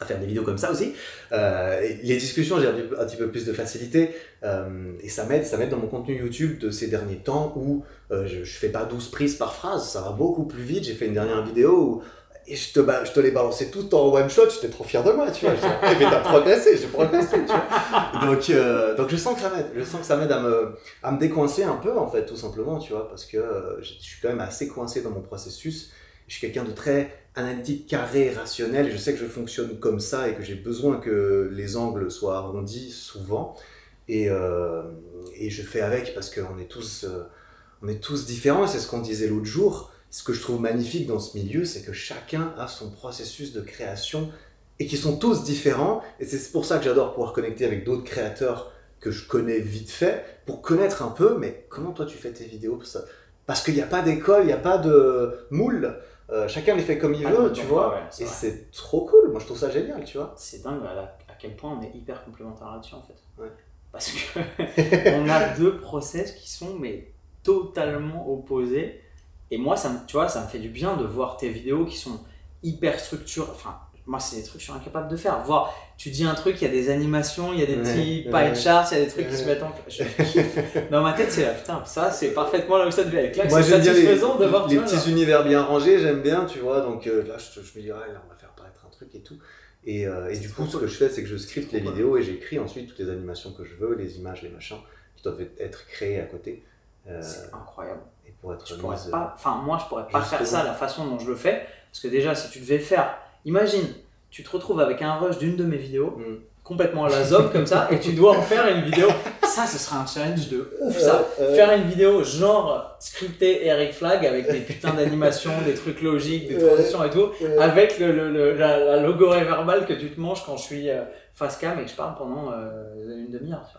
B: à faire des vidéos comme ça aussi. Euh, les discussions, j'ai un, petit peu- plus de facilité. euh, et ça m'aide, ça m'aide dans mon contenu YouTube de ces derniers temps où euh, je, je fais pas 12 prises par phrase, ça va beaucoup plus vite. J'ai fait une dernière vidéo où et je te, je te les balançais tout en one shot, j'étais trop fier de moi, tu vois. Je Eh, mais t'as progressé, j'ai progressé, tu vois. Donc, euh, donc je sens que ça m'aide, je sens que ça m'aide à me, à me décoincer un peu, en fait, tout simplement, tu vois, parce que euh, je suis quand même assez coincé dans mon processus. Je suis quelqu'un de très analytique, carré, rationnel, je sais que je fonctionne comme ça et que j'ai besoin que les angles soient arrondis souvent. Et, euh, je fais avec parce qu'on est tous, euh, on est tous différents, c'est ce qu'on disait l'autre jour. Ce que je trouve magnifique dans ce milieu, c'est que chacun a son processus de création et qui sont tous différents. Et c'est pour ça que j'adore pouvoir connecter avec d'autres créateurs que je connais vite fait, pour connaître un peu, mais comment toi tu fais tes vidéos parce qu'il n'y a pas d'école, il n'y a pas de moule. Euh, chacun les fait comme il
A: Ah,
B: veut, tu vois.
A: ouais,
B: et c'est trop cool. Moi, je trouve ça génial, tu vois.
A: C'est dingue à, la- à quel point on est hyper complémentaires là-dessus en fait.
B: Ouais.
A: Parce que [laughs] on a deux process qui sont mais totalement opposés. Et moi, ça, me- tu vois, ça me fait du bien de voir tes vidéos qui sont hyper structurées. Enfin, moi, c'est des trucs que je suis incapable de faire. Voir, tu dis un truc, il y a des animations, il y a des petits pie
B: ouais.
A: charts, il y a des trucs qui se mettent en place. [laughs] Dans ma tête, c'est là, putain, ça, c'est parfaitement là où ça devait être. Là,
B: Moi,
A: c'est
B: bien les,
A: satisfaisant de voir
B: les
A: vois,
B: petits univers bien rangés, j'aime bien, tu vois. Donc euh, là, je, je me dis, ah, là, on va faire apparaître un truc et tout. Et, euh, et du coup, ce que je fais, c'est que je scripte les vidéos et j'écris ensuite toutes les animations que je veux, les images, les machins qui doivent être créés à côté. Euh,
A: C'est incroyable.
B: et pour être
A: Je pourrais
B: mise,
A: pas, enfin moi je pourrais pas faire ça la façon dont je le fais, parce que déjà si tu devais faire, imagine, tu te retrouves avec un rush d'une de mes vidéos,
B: Mm.
A: complètement à la zob comme ça, et tu dois en faire une vidéo. Ça, ce serait un challenge de ouf ça.
B: Euh, euh,
A: Faire une vidéo genre scriptée Eric Flag avec des putins d'animations, des trucs logiques, des transitions et tout, avec le, le- le- la, la logorée verbale que tu te manges quand je suis euh, face cam et que je parle pendant euh, une demi-heure.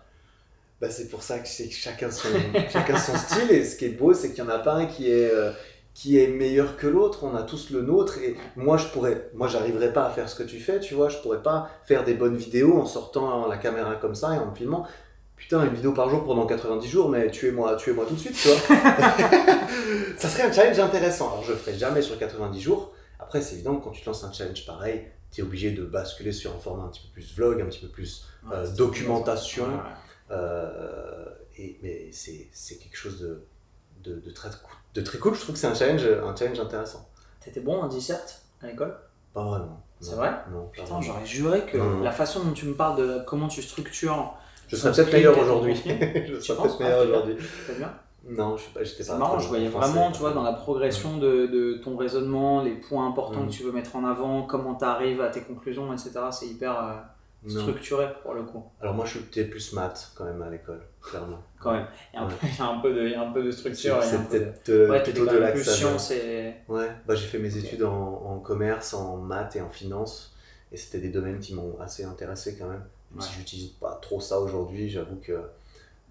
B: Bah, c'est pour ça que c'est que chacun son, [laughs] chacun son style et ce qui est beau c'est qu'il n'y en a pas un qui est, euh, qui est meilleur que l'autre, on a tous le nôtre et moi je pourrais, moi j'arriverais pas à faire ce que tu fais, tu vois, je pourrais pas faire des bonnes vidéos en sortant la caméra comme ça et en filmant. Putain, une vidéo par jour pendant 90 jours, mais tuez-moi tuez-moi tout de suite, tu vois. [laughs] ça serait un challenge intéressant. Alors je le ferai jamais sur 90 jours. Après, c'est évident que quand tu te lances un challenge pareil, tu es obligé de basculer sur un format un petit peu plus vlog, un petit peu plus
A: Ouais,
B: Euh, documentation. Euh, et, mais c'est quelque chose de, de, de très, cou- de très cool. Je trouve que c'est un challenge, un challenge intéressant.
A: T'étais bon en dissert à l'école?
B: Pas vraiment.
A: C'est vrai?
B: Non,
A: Putain, j'aurais juré que
B: Non, non.
A: la façon dont tu me parles de comment tu structures,
B: Je serais peut-être meilleur aujourd'hui. [laughs] je serais peut-être meilleur
A: Ah,
B: aujourd'hui.
A: c'est bien?
B: Non, je j'étais pas.
A: C'est marrant, je voyais
B: français.
A: vraiment, tu vois, dans la progression de, de ton raisonnement, les points importants
B: Mhm.
A: que tu veux mettre en avant, comment tu arrives à tes conclusions, etc. C'est hyper euh,
B: Non.
A: structuré pour le coup.
B: Alors moi, je suis plus maths quand même à l'école, clairement.
A: Quand même. Il y a un,
B: Ouais.
A: peu, il y a un peu de, il y a un peu de structure.
B: C'est
A: de-
B: peut-être euh,
A: Ouais,
B: plutôt de vient.
A: science et.
B: Ouais, bah, j'ai fait mes études en, en commerce, en maths et en finance. Et c'était des domaines qui m'ont assez intéressé quand même. Même si
A: Ouais.
B: j'utilise pas trop ça aujourd'hui, j'avoue que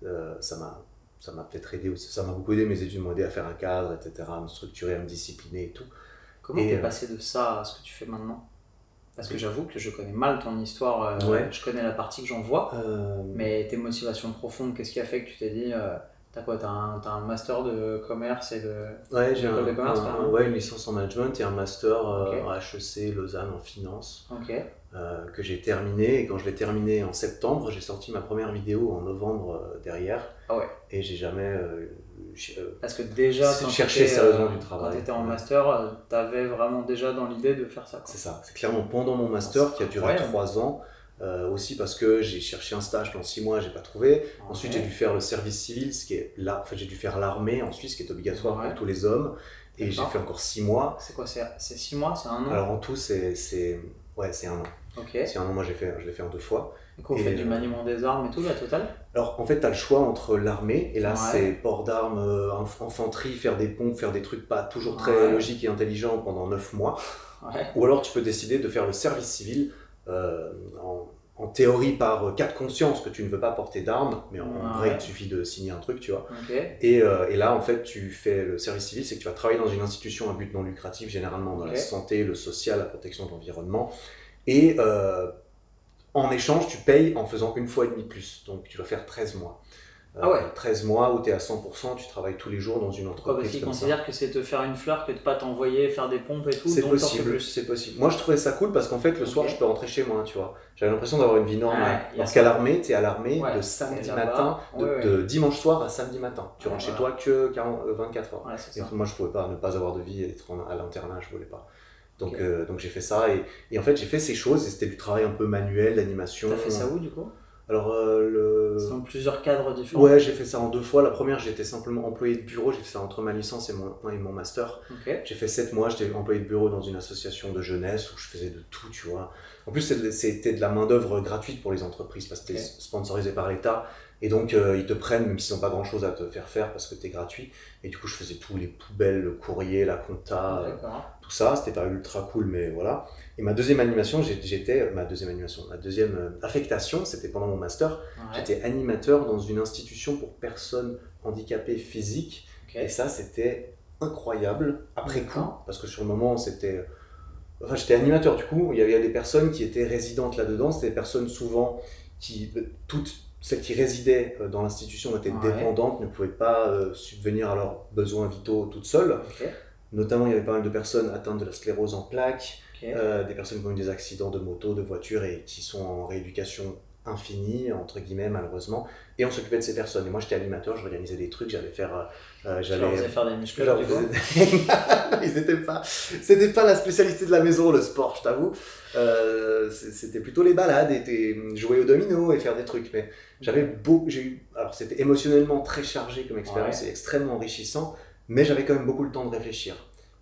B: euh, ça m'a ça m'a peut-être aidé aussi. Ça m'a beaucoup aidé, mes études m'ont aidé à faire un cadre, etc., à me structurer, à me discipliner et tout.
A: Comment t'es
B: euh,
A: passé de ça à ce que tu fais maintenant? Parce que j'avoue que je connais mal ton histoire, euh,
B: Ouais.
A: je connais la partie que j'en vois,
B: Euh,
A: mais tes motivations profondes, qu'est-ce qui a fait que tu t'es dit, euh, t'as quoi T'as un, un master de commerce et de.
B: ouais, j'ai un,
A: école de commerce,
B: un-
A: carrément
B: ouais, une licence en management et un master euh,
A: Ok.
B: à HEC Lausanne en finance que j'ai terminé. Et quand je l'ai terminé en septembre, j'ai sorti ma première vidéo en novembre derrière.
A: Ah ouais.
B: Et j'ai jamais. Euh, euh,
A: Parce que déjà, quand
B: chercher sérieusement
A: euh,
B: du travail.
A: Quand tu étais en master, euh, t'avais vraiment déjà dans l'idée de faire ça.
B: C'est ça, c'est clairement pendant mon master qui a duré trois ans, euh, aussi parce que j'ai cherché un stage pendant six mois, j'ai pas trouvé. Ensuite, j'ai dû faire le service civil, ce qui est là, en fait, j'ai dû faire l'armée en Suisse, qui est obligatoire
A: Ouais.
B: pour tous les hommes, et j'ai fait encore six mois.
A: C'est quoi C'est six mois C'est un an?
B: Alors en tout, c'est ouais, c'est un an.
A: Ok.
B: C'est un an, moi j'ai fait, je l'ai fait en deux fois.
A: Donc on
B: Et,
A: fait du
B: euh,
A: maniement des armes et tout, la totale
B: Alors en fait, tu as le choix entre l'armée, et là
A: Ouais.
B: c'est port d'armes, euh, inf- infanterie, faire des pompes, faire des trucs pas toujours très
A: Ouais.
B: logiques et intelligents pendant neuf mois.
A: Ouais.
B: Ou alors tu peux décider de faire le service civil euh, en, en théorie par cas de conscience que tu ne veux pas porter d'armes, mais en vrai il te suffit de signer un truc, tu vois. Et, euh, et là en fait tu fais le service civil, c'est que tu vas travailler dans une institution à but non lucratif, généralement dans la santé, le social, la protection de l'environnement. Et euh, en échange tu payes en faisant une fois et demi plus, donc tu vas faire 13 mois. Euh,
A: Ah ouais.
B: 13 mois où tu es à 100%, tu travailles tous les jours dans une
A: Parce
B: entreprise
A: qu'ils
B: comme ça.
A: considèrent que c'est te faire une fleur que de pas t'envoyer faire des pompes et tout,
B: C'est possible, c'est possible. Moi, je trouvais ça cool parce qu'en fait, le soir, je peux rentrer chez moi, tu vois. J'avais l'impression d'avoir une vie normale.
A: Ouais, il y a
B: Parce qu'à l'armée, tu es à l'armée
A: Ouais,
B: de samedi matin, de,
A: Ouais, ouais.
B: de dimanche soir à samedi matin. Tu rentres chez toi que 40, euh, 24 heures.
A: Ouais, c'est
B: Et
A: ça.
B: moi, je pouvais pas ne pas avoir de vie et être en- à l'internat, je voulais pas. Donc, euh, donc j'ai fait ça et, et en fait, j'ai fait ces choses et c'était du travail un peu manuel, d'animation.
A: T'as fait ça où du coup?
B: Alors, euh, le.
A: C'est dans plusieurs cadres différents.
B: Ouais, j'ai fait ça en deux fois. La première, j'étais simplement employé de bureau. J'ai fait ça entre ma licence et mon, et mon master. J'ai fait 7 mois, j'étais employé de bureau dans une association de jeunesse où je faisais de tout, tu vois. En plus, c'était- c'était de la main-d'œuvre gratuite pour les entreprises parce que c'était
A: Ok.
B: sponsorisé par l'État. Et donc, euh, ils te prennent, même s'ils n'ont pas grand-chose à te faire faire parce que tu es gratuit. Et du coup, je faisais tout, les poubelles, le courrier, la compta. Tout ça. C'était pas ultra cool, mais voilà. Et ma deuxième animation, j'étais, ma deuxième animation, ma deuxième euh, affectation, c'était pendant mon master.
A: Ouais.
B: J'étais animateur dans une institution pour personnes handicapées physiques. Et ça, c'était incroyable après coup, parce que sur le moment, c'était. Enfin, j'étais animateur du coup, il y avait des personnes qui étaient résidentes là-dedans, c'était des personnes souvent qui. Toutes celles qui résidaient euh, dans l'institution étaient
A: Ouais.
B: dépendantes, ne pouvaient pas euh, subvenir à leurs besoins vitaux toutes seules. Notamment, il y avait pas mal de personnes atteintes de la sclérose en plaques, euh, des personnes qui ont eu des accidents de moto, de voiture et qui sont en rééducation infini, entre guillemets, malheureusement. Et on s'occupait de ces personnes. Et moi, j'étais animateur, j'organisais des trucs, j'allais faire. euh, euh, j'allais
A: faire des muscles
B: leur Ils étaient pas. C'était pas la spécialité de la maison, le sport, je t'avoue. Euh, c'était plutôt les balades et jouer au domino et faire des trucs. Mais j'avais beau, j'ai eu. Alors c'était émotionnellement très chargé comme expérience
A: Ouais.
B: et extrêmement enrichissant, mais j'avais quand même beaucoup le temps de réfléchir.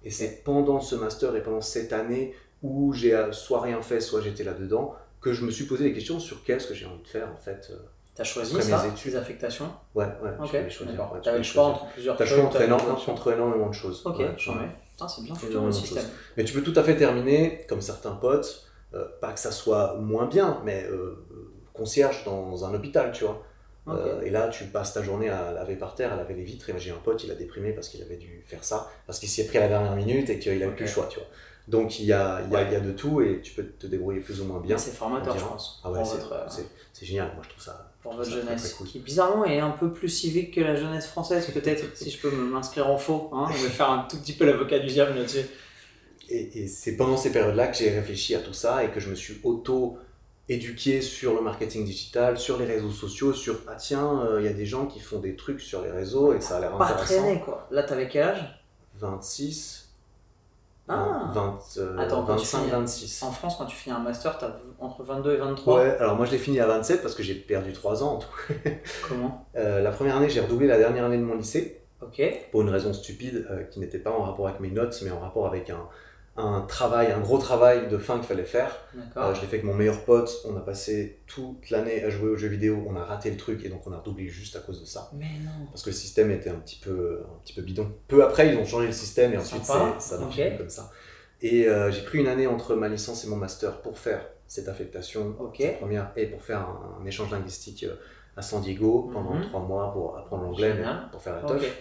B: Et c'est pendant ce master et pendant cette année où j'ai euh, soit rien fait, soit j'étais là-dedans, que je me suis posé des questions sur qu'est-ce que j'ai envie de faire en fait. euh.
A: T'as choisi
B: Après
A: ça, tes affectations?
B: Ouais, ouais,
A: Ok,
B: je pouvais choisir.
A: d'accord.
B: ouais, tu
A: T'avais le choix entre plusieurs
B: T'as le choix entre, entre énormément de choses.
A: Ok,
B: Ouais, ouais.
A: c'est bien le.
B: Mais tu peux tout à fait terminer, comme certains potes, euh, pas que ça soit moins bien, mais euh, concierge dans un hôpital, tu vois. Euh, et là, tu passes ta journée à laver par terre, à laver les vitres. Et j'ai un pote, il a déprimé parce qu'il avait dû faire ça, parce qu'il s'y est pris à la dernière minute et qu'il a eu
A: Ok.
B: plus le choix, tu vois. Donc il y a, il y, a,
A: Ouais.
B: il y a de tout et tu peux te débrouiller plus ou moins bien.
A: C'est formateur, je pense.
B: Ah ouais, c'est
A: euh,
B: c'est- génial, moi je trouve ça.
A: pour votre
B: ça très,
A: jeunesse,
B: très cool.
A: qui bizarrement est un peu plus civique que la jeunesse française, peut-être, si je peux m'inscrire en faux. Hein, je vais faire un tout petit peu l'avocat du diable là-dessus.
B: Et, et c'est pendant ces périodes-là que j'ai réfléchi à tout ça et que je me suis auto-éduqué sur le marketing digital, sur les réseaux sociaux, sur ah tiens, euh, il y a des gens qui font des trucs sur les réseaux et ça a l'air
A: Pas
B: intéressant.
A: traîné, quoi. Là, t'avais quel âge?
B: 26,
A: Ah.
B: 20, euh,
A: Attends, quand tu
B: 25,
A: finis-
B: 26.
A: En France, quand tu finis un master, t'as entre 22 et 23.
B: Ouais, alors moi je l'ai fini à 27 parce que j'ai perdu 3 ans en tout.
A: Comment? [laughs]
B: Euh, la première année, j'ai redoublé la dernière année de mon lycée
A: Ok.
B: pour une raison stupide euh, qui n'était pas en rapport avec mes notes mais en rapport avec un, un travail, un gros travail de fin qu'il fallait faire. Euh, je l'ai fait avec mon meilleur pote, on a passé toute l'année à jouer aux jeux vidéo, on a raté le truc et donc on a redoublé juste à cause de ça.
A: Mais non.
B: Parce que le système était un petit peu, un petit peu bidon. Peu après, ils ont changé le système et ensuite ça marchait
A: Ok.
B: plus comme ça. Et euh, j'ai pris une année entre ma licence et mon master pour faire cette affectation,
A: Ok.
B: cette première, et pour faire un, un échange linguistique euh, à San Diego pendant
A: Mhm.
B: trois mois pour apprendre l'anglais, pour faire la
A: Ok.
B: teuf.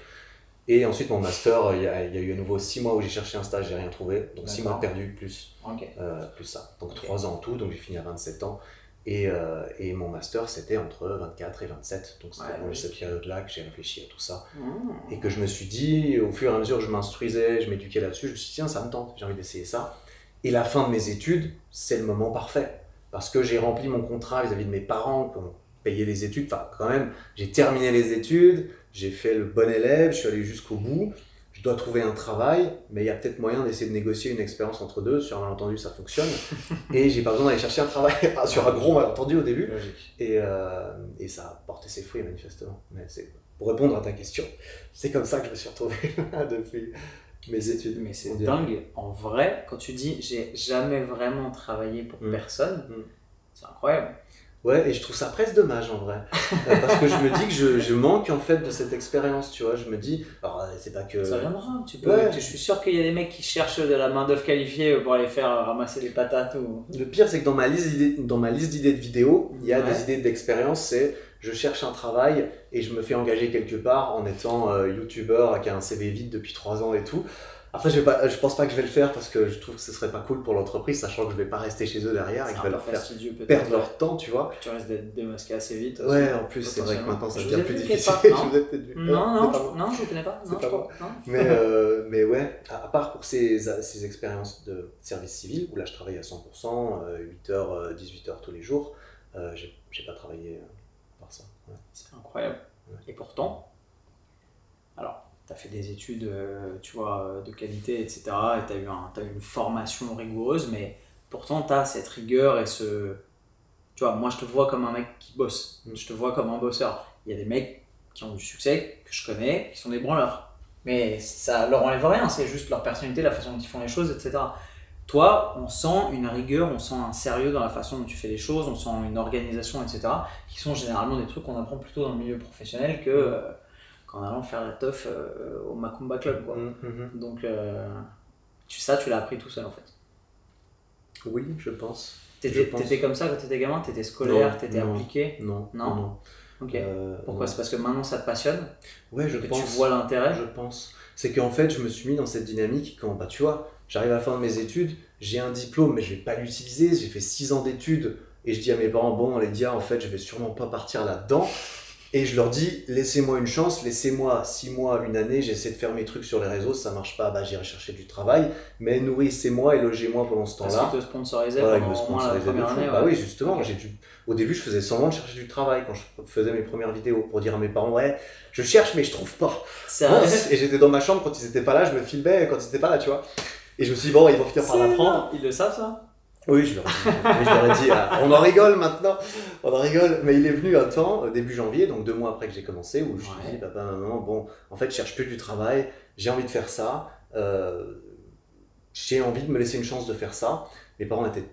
B: Et ensuite, mon master, il y, a, il y a eu à nouveau six mois où j'ai cherché un stage, j'ai rien trouvé. Donc six
A: D'accord.
B: mois perdus plus
A: Ok.
B: euh, plus ça. Donc
A: Ok.
B: 3 ans en tout, donc j'ai fini à 27 ans. Et, euh, et mon master, c'était entre 24 et 27. Donc c'était
A: Ouais, logique.
B: cette période-là que j'ai réfléchi à tout ça.
A: Mmh.
B: Et que je me suis dit, au fur et à mesure que je m'instruisais, je m'éduquais là-dessus, je me suis dit, tiens, ça me tente, j'ai envie d'essayer ça. Et la fin de mes études, c'est le moment parfait. Parce que j'ai rempli mon contrat vis-à-vis de mes parents qui ont payé les études. Enfin, quand même, j'ai terminé les études, j'ai fait le bon élève, je suis allé jusqu'au bout. Je dois trouver un travail, mais il y a peut-être moyen d'essayer de négocier une expérience entre deux. Sur un malentendu, ça fonctionne. [laughs] et j'ai pas besoin d'aller chercher un travail [laughs] ah, sur un gros malentendu au début. Et, euh, et ça a porté ses fruits, manifestement. Mais c'est pour répondre à ta question, c'est comme ça que je me suis retrouvé [laughs] depuis mes études.
A: Mais c'est dingue. En vrai, quand tu dis j'ai jamais vraiment travaillé pour
B: Mm.
A: personne,
B: Mm.
A: c'est incroyable.
B: Ouais, et je trouve ça presque dommage en vrai. Euh, parce que je me dis que je, je manque en fait de cette expérience, tu vois. Je me dis, alors euh, c'est pas que.
A: Ça viendra. Tu peux,
B: Ouais.
A: Je suis sûr qu'il y a des mecs qui cherchent de la main-d'œuvre qualifiée pour aller faire ramasser des patates ou.
B: Le pire, c'est que dans ma liste d'idées, dans ma liste d'idées de vidéos, il y a
A: Ouais.
B: des idées d'expérience. C'est je cherche un travail et je me fais engager quelque part en étant euh, youtubeur qui a un CV vide depuis 3 ans et tout. Après, je, vais pas, je pense pas que je vais le faire parce que je trouve que ce serait pas cool pour l'entreprise, sachant que je vais pas rester chez eux derrière et que je vais leur faire perdre leur temps, tu vois.
A: Tu risques d'être démasqué assez vite.
B: Ouais, en plus, c'est vrai que maintenant ça
A: Je
B: devient plus difficile. [laughs] Je
A: non
B: vous ai peut-être vu.
A: Non,
B: Euh,
A: non,
B: pas
A: je,
B: moi.
A: non, je connais pas. Non,
B: pas
A: je
B: moi.
A: crois. Non.
B: Mais, euh, mais ouais, à, à part pour ces, ces expériences de service civil, où là je travaille à 100%, euh, 8h, 18h tous les jours, euh, j'ai j'ai pas travaillé euh, par ça. ouais.
A: C'est incroyable.
B: Ouais.
A: Et pourtant, alors, tu as fait des études, euh, tu vois, euh, de qualité, etc. Et tu as, eu un- t'as eu une formation rigoureuse, mais pourtant, tu as cette rigueur et ce... Tu vois, moi, je te vois comme un mec qui bosse.
B: Mm.
A: Je te vois comme un bosseur. Il y a des mecs qui ont du succès, que je connais, qui sont des branleurs. Mais ça leur enlève rien, c'est juste leur personnalité, la façon dont ils font les choses, etc. Toi, on sent une rigueur, on sent un sérieux dans la façon dont tu fais les choses, on sent une organisation, etc qui sont généralement des trucs qu'on apprend plutôt dans le milieu professionnel que euh, qu'en allant faire la teuf euh, au Macumba Club. Quoi.
B: Mhm, mhm.
A: Donc euh, tu, ça, tu l'as appris tout seul en fait.
B: Oui, je pense.
A: T'étais comme ça quand t'étais gamin, t'étais scolaire, t'étais
B: non.
A: appliqué?
B: Non,
A: Non?
B: non.
A: Ok.
B: Euh,
A: Pourquoi? C'est parce que maintenant ça te passionne?
B: Ouais, je
A: que
B: pense.
A: tu vois l'intérêt?
B: Je pense. C'est qu'en fait, je me suis mis dans cette dynamique quand, bah, tu vois, j'arrive à la fin de mes études, j'ai un diplôme, mais je vais pas l'utiliser. J'ai fait 6 ans d'études et je dis à mes parents, bon, les gars, en fait, je vais sûrement pas partir là-dedans. Et je leur dis, laissez-moi une chance, laissez-moi six mois, une année, j'essaie de faire mes trucs sur les réseaux, ça marche pas, bah, j'irai chercher du travail, mais nourrissez-moi et logez-moi pendant ce
A: Parce
B: temps-là.
A: qu'ils te sponsorisaient
B: Voilà, ils
A: pendant moins la première année.
B: Bah
A: ouais.
B: oui, justement, j'ai dû... au début, je faisais semblant de chercher du travail quand je faisais mes premières vidéos pour dire à mes parents, ouais, je cherche mais je trouve pas. Et j'étais dans ma chambre quand ils étaient pas là, je me filmais quand ils étaient pas là, tu vois. Et je me suis dit, bon, ils vont finir par l'apprendre.
A: Ils le savent ça?
B: Oui, je leur ai dit. Ai ah, on en rigole maintenant, on en rigole. Mais il est venu un temps, euh, début janvier, donc deux mois après que j'ai commencé, où je me suis
A: Ouais.
B: dit, papa, maman, bon, en fait, je cherche plus du travail, j'ai envie de faire ça, euh, j'ai envie de me laisser une chance de faire ça. Mes parents étaient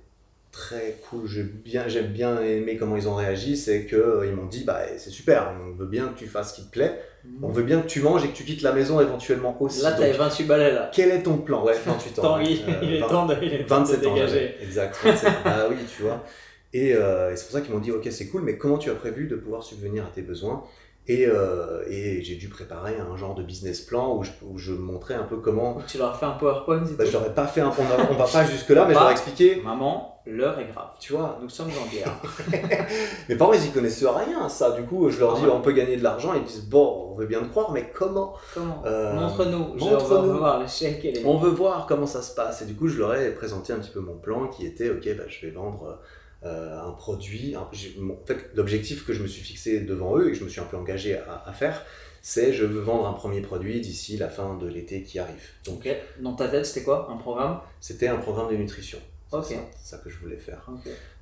B: très cool, j'ai bien, j'aime bien aimé comment ils ont réagi, c'est qu'ils m'ont dit, bah, c'est super, on veut bien que tu fasses ce qui te plaît, on veut bien que tu manges et que tu quittes la maison éventuellement aussi.
A: Là, t'avais 28 balais là.
B: quel est ton plan? Ouais, 28 ans. Ouais.
A: il,
B: Euh,
A: il est
B: 20
A: temps de, il est temps de
B: 27 ans,
A: dégager.
B: j'avais. exact. 27 ans. Bah oui, tu vois. Et, euh, et c'est pour ça qu'ils m'ont dit, ok, c'est cool, mais comment tu as prévu de pouvoir subvenir à tes besoins? Et, euh, et j'ai dû préparer un genre de business plan où je, où je montrais un peu comment.
A: Donc, tu leur as fait un PowerPoint
B: Bah, je leur ai pas fait un. On, on va [laughs] pas jusque là, mais je leur ai expliqué.
A: Maman, l'heure est grave.
B: Tu vois,
A: Nous sommes en guerre. [laughs]
B: mes parents ils y connaissent rien à ça. Du coup, je leur dis,
A: Ah ouais.
B: on peut gagner de l'argent. Ils disent, bon, on veut bien te croire, mais comment
A: Comment
B: Euh,
A: Montre-nous. Je
B: montre-nous.
A: veux voir l'échec et les.
B: On veut voir comment ça se passe. Et du coup, je leur ai présenté un petit peu mon plan qui était ok, bah, je vais vendre euh, un produit. un- en fait, l'objectif que je me suis fixé devant eux et que je me suis un peu engagé à, à faire, c'est je veux vendre un premier produit d'ici la fin de l'été qui arrive. Donc.
A: Dans ta tête, c'était quoi Un programme?
B: c'était un programme de nutrition. C'est
A: Ok.
B: ça, c'est ça que je voulais faire.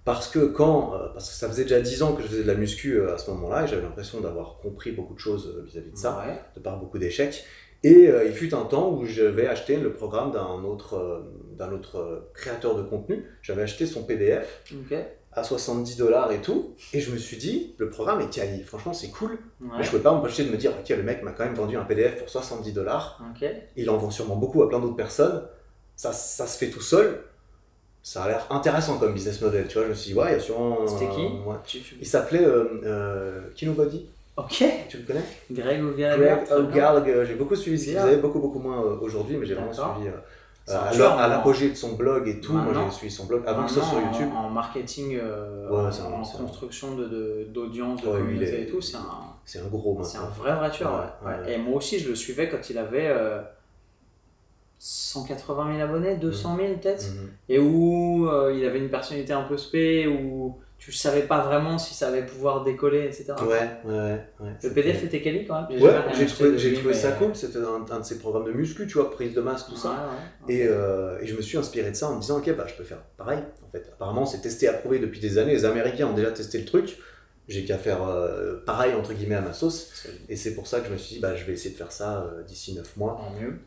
B: Parce que quand, euh, parce que ça faisait déjà 10 ans que je faisais de la muscu euh, à ce moment-là et j'avais l'impression d'avoir compris beaucoup de choses euh, vis-à-vis de ça
A: Ouais.
B: de par beaucoup d'échecs. Et euh, il fut un temps où j'avais acheté le programme d'un autre, euh, d'un autre euh, créateur de contenu. J'avais acheté son PDF
A: Ok.
B: à 70 dollars et tout. Et je me suis dit, le programme est quali. Franchement, c'est cool.
A: Ouais.
B: Mais je ne pouvais pas m'empêcher de me dire, ok, le mec m'a quand même vendu un PDF pour 70 dollars. Il en vend sûrement beaucoup à plein d'autres personnes. Ça, ça se fait tout seul. Ça a l'air intéressant comme business model. Tu vois, je me suis dit, ouais, il y a sûrement.
A: C'était qui
B: euh, ouais.
A: Tu- tu-
B: Il s'appelait euh, euh, Kinobody.
A: Ok.
B: Tu le connais?
A: Greg Ouvier
B: Greg O'Gallagher, euh, j'ai beaucoup suivi ce qu'il faisait, beaucoup beaucoup moins euh, aujourd'hui, mais j'ai vraiment suivi euh,
A: un
B: à l'apogée de son blog et tout. Moi j'ai suivi son blog avant que ça soit sur YouTube.
A: En, marketing, euh, en, construction d'audience, de, communauté et tout, c'est un,
B: C'est un gros
A: c'est un vrai vrai tueur. Et moi aussi, je le suivais quand il avait euh, 180 000 abonnés, 200 000 peut-être,
B: Mhm.
A: et où euh, il avait une personnalité un peu spé, où tu savais pas vraiment si ça allait pouvoir décoller, etc.
B: Ouais, ouais, ouais.
A: Le PDF était quali quand même J'ai
B: Ouais, j'ai trouvé, j'ai trouvé ça cool. C'était un, un de ces programmes de muscu, tu vois, prise de masse, tout ça.
A: Ouais, ouais.
B: Et, euh, et je me suis inspiré de ça en me disant, ok, bah, je peux faire pareil. En fait, apparemment, c'est testé, approuvé depuis des années. Les Américains ont déjà testé le truc. J'ai qu'à faire euh, pareil, entre guillemets, à ma sauce. Et c'est pour ça que je me suis dit, bah, je vais essayer de faire ça euh, d'ici 9 mois.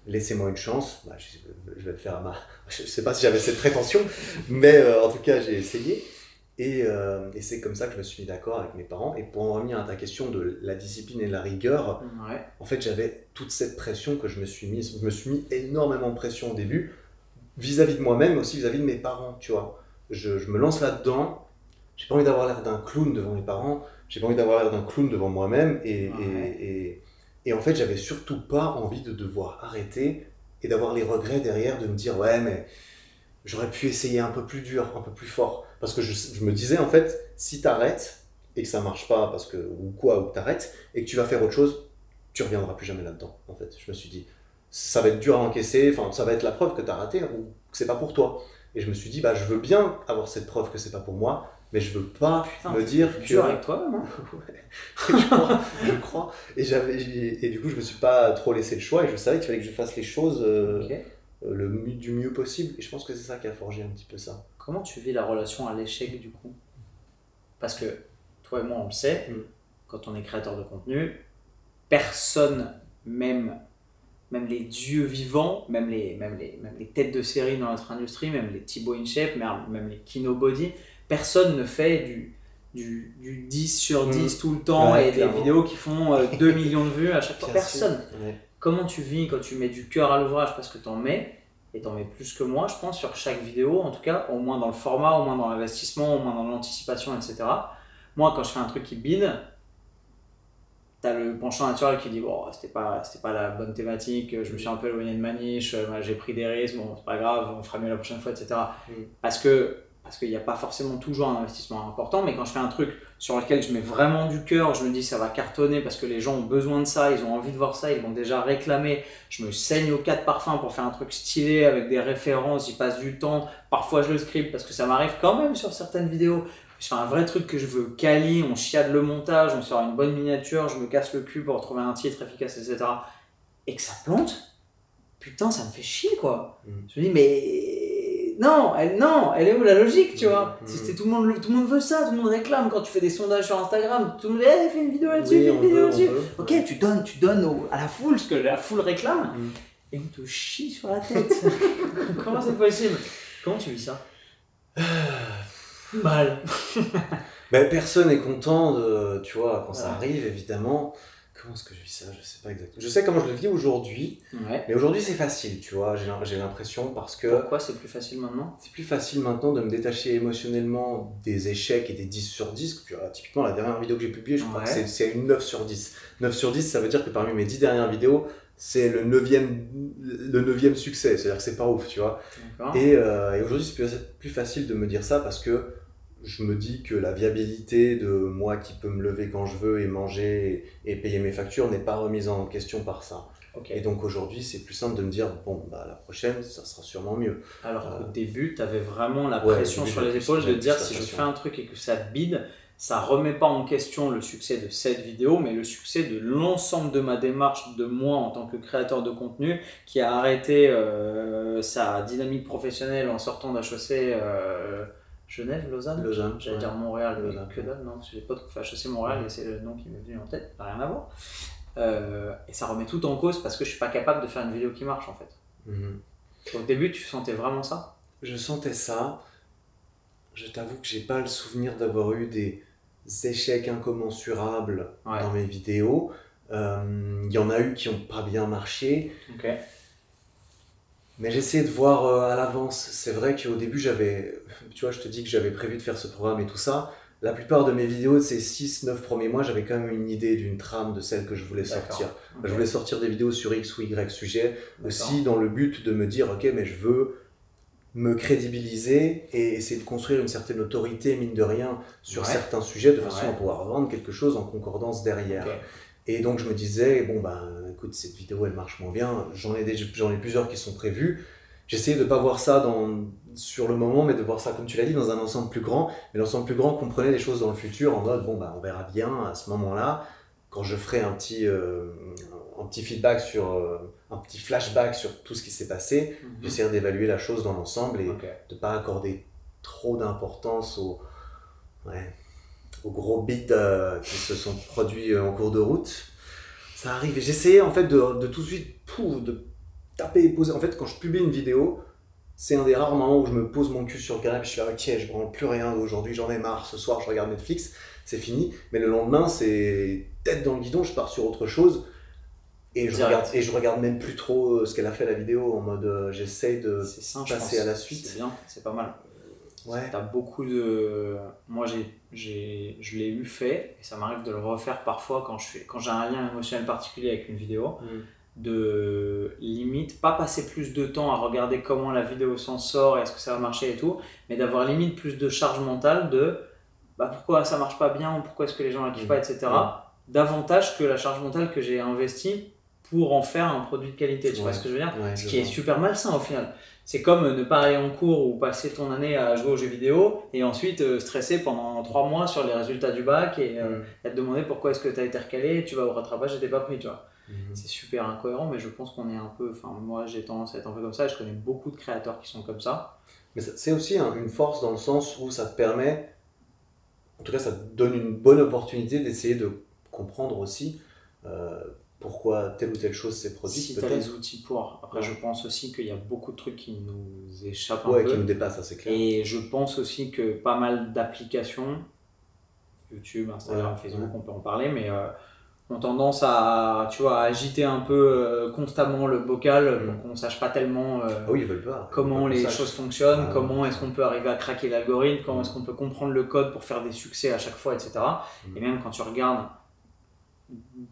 B: Laissez-moi une chance. Bah, je, je vais le faire à ma. [laughs] Je sais pas si j'avais cette prétention, mais euh, en tout cas, j'ai essayé. Et, euh, et c'est comme ça que je me suis mis d'accord avec mes parents. Et pour en revenir à ta question de la discipline et la rigueur,
A: Ouais.
B: en fait, j'avais toute cette pression que je me suis mise. Je me suis mis énormément de pression au début, vis-à-vis de moi-même, mais aussi vis-à-vis de mes parents, tu vois. Je, je me lance là-dedans. J'ai pas envie d'avoir l'air d'un clown devant mes parents. J'ai pas envie d'avoir l'air d'un clown devant moi-même. Et,
A: Ouais.
B: et, et, et en fait, j'avais surtout pas envie de devoir arrêter et d'avoir les regrets derrière de me dire, ouais, mais j'aurais pu essayer un peu plus dur, un peu plus fort. Parce que je, je me disais, en fait, si t'arrêtes et que ça marche pas, parce que, ou quoi, ou que t'arrêtes, et que tu vas faire autre chose, tu reviendras plus jamais là-dedans, en fait. Je me suis dit, ça va être dur à encaisser, enfin, ça va être la preuve que t'as raté ou que c'est pas pour toi. Et je me suis dit, bah, je veux bien avoir cette preuve que c'est pas pour moi, mais je veux pas
A: Putain,
B: me dire que.
A: dur avec toi, non [laughs]
B: je crois, je crois. Et, j'avais, j'ai- et du coup, je me suis pas trop laissé le choix et je savais qu'il fallait que je fasse les choses euh. Euh, le, du mieux possible. Et je pense que c'est ça qui a forgé un petit peu ça.
A: Comment tu vis la relation à l'échec du coup? Parce que toi et moi on le sait,
B: Mm.
A: quand on est créateur de contenu, personne, même, même les dieux vivants, même les, même, les, même les têtes de série dans notre industrie, même les Thibaut InShape, même, même les Kinobody, personne ne fait du, du, du 10 sur 10 tout le temps
B: Mm. Ouais,
A: et des vidéos qui font euh, 2 [laughs] millions de vues à chaque fois. Personne.
B: Ouais.
A: Comment tu vis quand tu mets du cœur à l'ouvrage parce que t'en mets et t'en mets plus que moi, je pense, sur chaque vidéo, en tout cas, au moins dans le format, au moins dans l'investissement, au moins dans l'anticipation, etc. Moi, quand je fais un truc qui bide, t'as le penchant naturel qui dit bon, c'était pas, c'était pas la bonne thématique, je me suis un peu éloigné de ma niche, euh, j'ai pris des risques, bon, c'est pas grave, on fera mieux la prochaine fois, etc.
B: Mm.
A: Parce que parce qu'il n'y a pas forcément toujours un investissement important, mais quand je fais un truc sur lequel je mets vraiment du cœur, je me dis ça va cartonner parce que les gens ont besoin de ça, ils ont envie de voir ça, ils vont déjà réclamer, je me saigne aux quatre parfums pour faire un truc stylé avec des références, j'y passe du temps, parfois je le script parce que ça m'arrive quand même sur certaines vidéos, je fais un vrai truc que je veux quali, on chiade le montage, on sort une bonne miniature, je me casse le cul pour trouver un titre efficace, etc. Et que ça plante, putain, ça me fait chier quoi.
B: Mm.
A: Je me dis, mais non, elle, non, elle est où la logique, tu vois?
B: Mm.
A: C'était tout, le monde, tout le monde veut ça, tout le monde réclame quand tu fais des sondages sur Instagram, tout le monde dit, hey, fais une vidéo là-dessus,
B: Oui,
A: fais une vidéo là-dessus. Ok, tu donnes, tu donnes au- à la foule ce que la foule réclame,
B: Mm.
A: et on te chie sur la tête. [laughs] Comment c'est possible? Comment tu vis ça? Mal. [laughs]
B: Ben, personne n'est content de, tu vois, quand ça arrive, évidemment. Comment est-ce que je vis ça Je sais pas exactement. Je sais comment je le vis aujourd'hui,
A: Ouais.
B: mais aujourd'hui c'est facile, tu vois. J'ai l'im- J'ai l'impression parce que
A: Pourquoi c'est plus facile maintenant?
B: c'est plus facile maintenant de me détacher émotionnellement des échecs et des 10 sur 10. Tu vois, typiquement, la dernière vidéo que j'ai publiée, je crois
A: Ouais.
B: que c'est- une 9 sur 10. 9 sur 10, ça veut dire que parmi mes 10 dernières vidéos, c'est le 9e, le 9e succès. C'est-à-dire que c'est pas ouf, tu vois. Et, euh, et aujourd'hui, c'est plus, plus facile de me dire ça parce que je me dis que la viabilité de moi qui peux me lever quand je veux et manger et, et payer mes factures n'est pas remise en question par ça. Et donc aujourd'hui, c'est plus simple de me dire, bon, bah, la prochaine, ça sera sûrement mieux.
A: Alors qu'au
B: Euh,
A: début, tu avais vraiment la
B: ouais,
A: pression
B: début,
A: sur les épaules de dire si je fais un truc et que ça bide, ça remet pas en question le succès de cette vidéo, mais le succès de l'ensemble de ma démarche, de moi en tant que créateur de contenu, qui a arrêté euh, sa dynamique professionnelle en sortant d'HEC euh, Genève, Lausanne
B: Lausanne.
A: J'allais
B: ouais.
A: dire Montréal, mais
B: Lausanne.
A: que dalle, non, parce que j'ai pas trop fait HEC Montréal et c'est le nom qui m'est venu en tête, ça n'a rien à voir. Euh, et ça remet tout en cause parce que je suis pas capable de faire une vidéo qui marche en fait.
B: Mhm.
A: Au début, tu sentais vraiment ça?
B: Je sentais ça. Je t'avoue que j'ai pas le souvenir d'avoir eu des échecs incommensurables
A: Ouais.
B: dans mes vidéos. Euh, Il y en a eu qui ont pas bien marché.
A: Ok.
B: Mais j'essayais de voir euh, à l'avance. C'est vrai qu'au début, j'avais. Tu vois, je te dis que j'avais prévu de faire ce programme et tout ça. La plupart de mes vidéos de ces 6-9 premiers mois, j'avais quand même une idée d'une trame de celle que je voulais sortir. Je voulais sortir des vidéos sur X ou Y sujet, aussi dans le but de me dire, ok, mais je veux me crédibiliser et essayer de construire une certaine autorité, mine de rien, sur
A: Ouais.
B: certains sujets, de façon
A: Ouais.
B: à pouvoir vendre quelque chose en concordance derrière. Et donc je me disais, bon ben écoute, cette vidéo elle marche moins bien, j'en ai, des- j'en ai plusieurs qui sont prévues. J'essayais de ne pas voir ça dans, sur le moment, mais de voir ça, comme tu l'as dit, dans un ensemble plus grand. Mais l'ensemble plus grand comprenait les choses dans le futur en mode, bon ben on verra bien à ce moment-là, quand je ferai un petit, euh, un petit feedback sur, euh, un petit flashback sur tout ce qui s'est passé,
A: Mhm.
B: j'essaierai d'évaluer la chose dans l'ensemble et de ne pas accorder trop d'importance aux, ouais, aux gros bits euh, qui se sont produits euh, en cours de route. Ça arrive. Et j'essayais en fait de, de tout de suite pouf, de taper et poser. En fait, quand je publie une vidéo, c'est un des rares moments où je me pose mon cul sur le canapé, je suis là, ok, je branle plus rien aujourd'hui, j'en ai marre, ce soir je regarde Netflix, c'est fini. Mais le lendemain, c'est tête dans le guidon, je pars sur autre chose. Et je,
A: Direct.
B: regarde, et je regarde même plus trop euh, ce qu'elle a fait la vidéo en mode euh, j'essaye de
A: sain,
B: passer à la suite.
A: C'est bien, c'est pas mal.
B: Ouais.
A: T'as beaucoup de. Moi, j'ai, j'ai, je l'ai eu fait, et ça m'arrive de le refaire parfois quand, je fais, quand j'ai un lien émotionnel particulier avec une vidéo,
B: Mm.
A: de limite, pas passer plus de temps à regarder comment la vidéo s'en sort, et est-ce que ça va marcher et tout, mais d'avoir limite plus de charge mentale de bah, pourquoi ça marche pas bien, ou pourquoi est-ce que les gens la kiffent
B: Mm.
A: pas, etc.
B: Mm.
A: Davantage que la charge mentale que j'ai investie pour en faire un produit de qualité. Tu vois
B: Ouais.
A: ce que je veux dire?
B: Ouais,
A: Ce qui est
B: vois.
A: super malsain au final. C'est comme ne pas aller en cours ou passer ton année à jouer aux jeux vidéo et ensuite euh, stresser pendant trois mois sur les résultats du bac et, euh,
B: Mm.
A: et te demander pourquoi est-ce que tu as été recalé, tu vas au rattrapage et t'es pas pris, tu vois.
B: Mhm.
A: C'est super incohérent, mais je pense qu'on est un peu. Enfin, moi j'ai tendance à être un peu comme ça et je connais beaucoup de créateurs qui sont comme ça.
B: Mais c'est aussi un- une force dans le sens où ça te permet, en tout cas ça te donne une bonne opportunité d'essayer de comprendre aussi euh, pourquoi telle ou telle chose s'est produite
A: si tu as les outils pour. Après,
B: Ouais.
A: je pense aussi qu'il y a beaucoup de trucs qui nous échappent un
B: Ouais,
A: peu.
B: qui nous dépasse, ça c'est clair.
A: Et je pense aussi que pas mal d'applications, YouTube, Instagram,
B: Ouais,
A: Facebook, on peut en parler, mais euh, ont tendance à, tu vois, à agiter un peu euh, constamment le bocal pour
B: Mm.
A: qu'on sache pas tellement euh,
B: oui, ils veulent pas.
A: comment
B: Ils veulent
A: les
B: pas
A: choses fonctionnent,
B: Ah,
A: comment est-ce qu'on peut arriver à craquer l'algorithme, comment
B: Mm.
A: est-ce qu'on peut comprendre le code pour faire des succès à chaque fois, etc.
B: Mm.
A: Et même quand tu regardes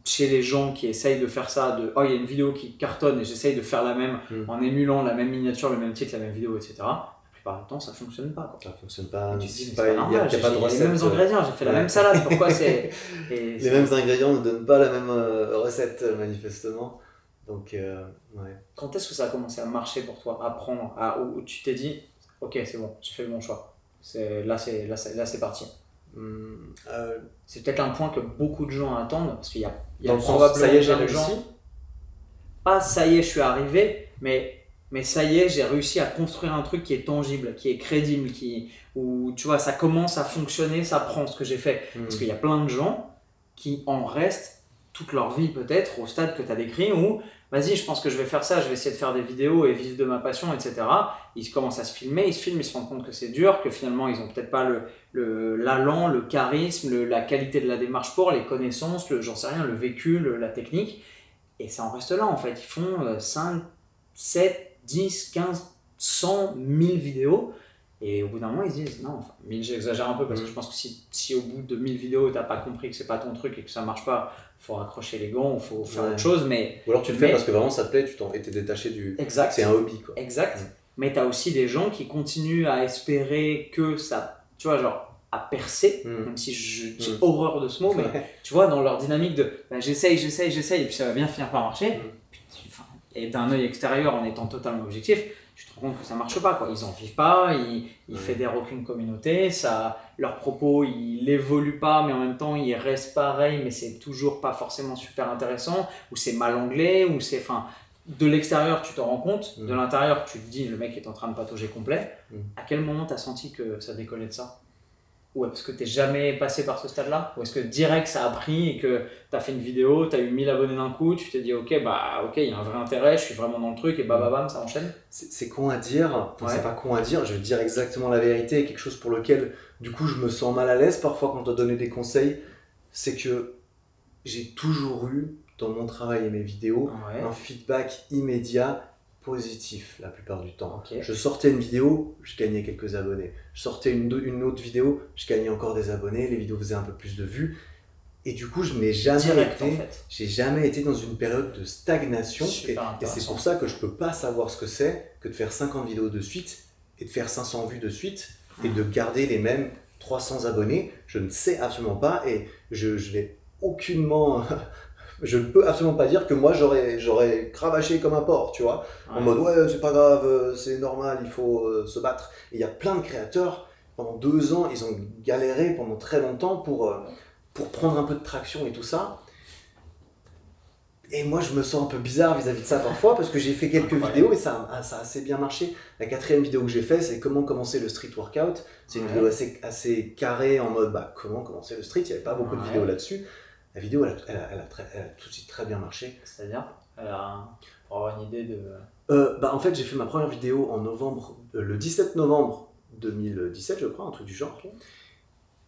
A: chez les gens qui essayent de faire ça, de oh il y a une vidéo qui cartonne et j'essaye de faire la même
B: Mm.
A: en émulant la même miniature, le même titre, la même vidéo, etc. La plupart du temps, ça fonctionne pas. Quoi.
B: Ça fonctionne pas. Il y a- pas de
A: les mêmes
B: euh,
A: ingrédients, j'ai fait la même salade, pourquoi c'est. [laughs]
B: Les mêmes ingrédients ne donnent pas la même euh, recette, manifestement. Donc, euh, ouais.
A: Quand est-ce que ça a commencé à marcher pour toi, à prendre, à, où où tu t'es dit, ok, c'est bon, j'ai fait le bon choix. C'est, là, c'est, là, c'est, là, c'est parti.
B: Euh,
A: C'est peut-être un point que beaucoup de gens attendent, parce qu'il y a, il y a
B: dans le sens,
A: probablement
B: ça y est, j'ai
A: de gens.
B: réussi.
A: Pas ça y est, je suis arrivé, mais, mais ça y est, j'ai réussi à construire un truc qui est tangible, qui est crédible, qui, où tu vois, ça commence à fonctionner, ça prend ce que j'ai fait.
B: Hum.
A: Parce qu'il y a plein de gens qui en restent toute leur vie peut-être au stade que tu as décrit où vas-y je pense que je vais faire ça, je vais essayer de faire des vidéos et vivre de ma passion, etc. Ils commencent à se filmer, ils se filment, ils se rendent compte que c'est dur, que finalement ils ont peut-être pas le le- l'allant, le, charisme, le- la qualité de la démarche pour, les connaissances, le j'en sais rien, le vécu, le- la technique. Et ça en reste là en fait. Ils font euh, 5, 7, 10, 15, 100, 1000 vidéos. Et au bout d'un moment, ils se disent, non, enfin, 1000, j'exagère un peu parce que je pense que si, si au bout de 1000 vidéos, t'as pas compris que c'est pas ton truc et que ça marche pas, faut raccrocher les gants, faut faire
B: Ouais.
A: autre chose. Mais
B: Ou alors tu le fais parce que vraiment ça te plaît, tu t'en étais détaché du.
A: exact,
B: C'est un hobby, quoi.
A: exact. Mais t'as aussi des gens qui continuent à espérer que ça, tu vois, genre, à percer,
B: Mhm.
A: même si j'ai
B: Mhm.
A: horreur de ce mot, mais tu vois, dans leur dynamique de bah, j'essaye, j'essaye, j'essaye, et puis ça va bien finir par marcher. Puis tu- enfin, et d'un œil extérieur, en étant totalement objectif, tu te rends compte que ça marche pas. Quoi. Ils en vivent pas, ils, ils
B: Ouais.
A: fédèrent aucune communauté, ça, leurs propos, ils n'évoluent pas, mais en même temps, ils restent pareils, mais c'est toujours pas forcément super intéressant, ou c'est mal anglais, ou c'est. Enfin, de l'extérieur, tu te rends compte, de l'intérieur, tu te dis, le mec est en train de patauger complet. À quel moment tu as senti que ça décollait de ça? Ou est-ce que tu jamais passé par ce stade-là? Ou est-ce que direct ça a pris et que tu as fait une vidéo, tu as eu 1000 abonnés d'un coup, tu t'es dit ok, bah ok, il y a un vrai intérêt, je suis vraiment dans le truc et bah bam, bam, ça enchaîne?
B: C'est con à dire,
A: Ouais.
B: c'est pas con à dire, je vais dire exactement la vérité, quelque chose pour lequel du coup je me sens mal à l'aise parfois quand on doit donner des conseils, c'est que j'ai toujours eu dans mon travail et mes vidéos
A: Ouais.
B: un feedback immédiat positif la plupart du temps. Je sortais une vidéo, je gagnais quelques abonnés. Je sortais une, autre vidéo, je gagnais encore des abonnés, les vidéos faisaient un peu plus de vues. Et du coup, je n'ai jamais
A: Direct
B: été
A: en fait.
B: j'ai jamais été dans une période de stagnation
A: Super
B: et, et c'est pour ça que je peux pas savoir ce que c'est que de faire 50 vidéos de suite et de faire 500 vues de suite et de garder les mêmes 300 abonnés. Je ne sais absolument pas et je, je n'ai aucunement. Je ne peux absolument pas dire que moi j'aurais, j'aurais cravaché comme un porc, tu vois. En mode ouais, c'est pas grave, euh, c'est normal, il faut euh, se battre. Et il y a plein de créateurs, pendant deux ans, ils ont galéré pendant très longtemps pour, euh, pour prendre un peu de traction et tout ça. Et moi, je me sens un peu bizarre vis-à-vis de ça parfois parce que j'ai fait quelques vidéos et ça, a- ça a assez bien marché. La quatrième vidéo que j'ai fait, c'est comment commencer le street workout. C'est une
A: Ouais.
B: vidéo assez, assez carrée en mode bah, comment commencer le street. Il n'y avait pas beaucoup de vidéos là-dessus. La vidéo, elle a, elle, a, elle a très- elle a tout de suite très bien marché.
A: C'est-à-dire, pour avoir une idée de.
B: Euh, bah, en fait, j'ai fait ma première vidéo en novembre, euh, le 17 novembre 2017, je crois, un truc du genre.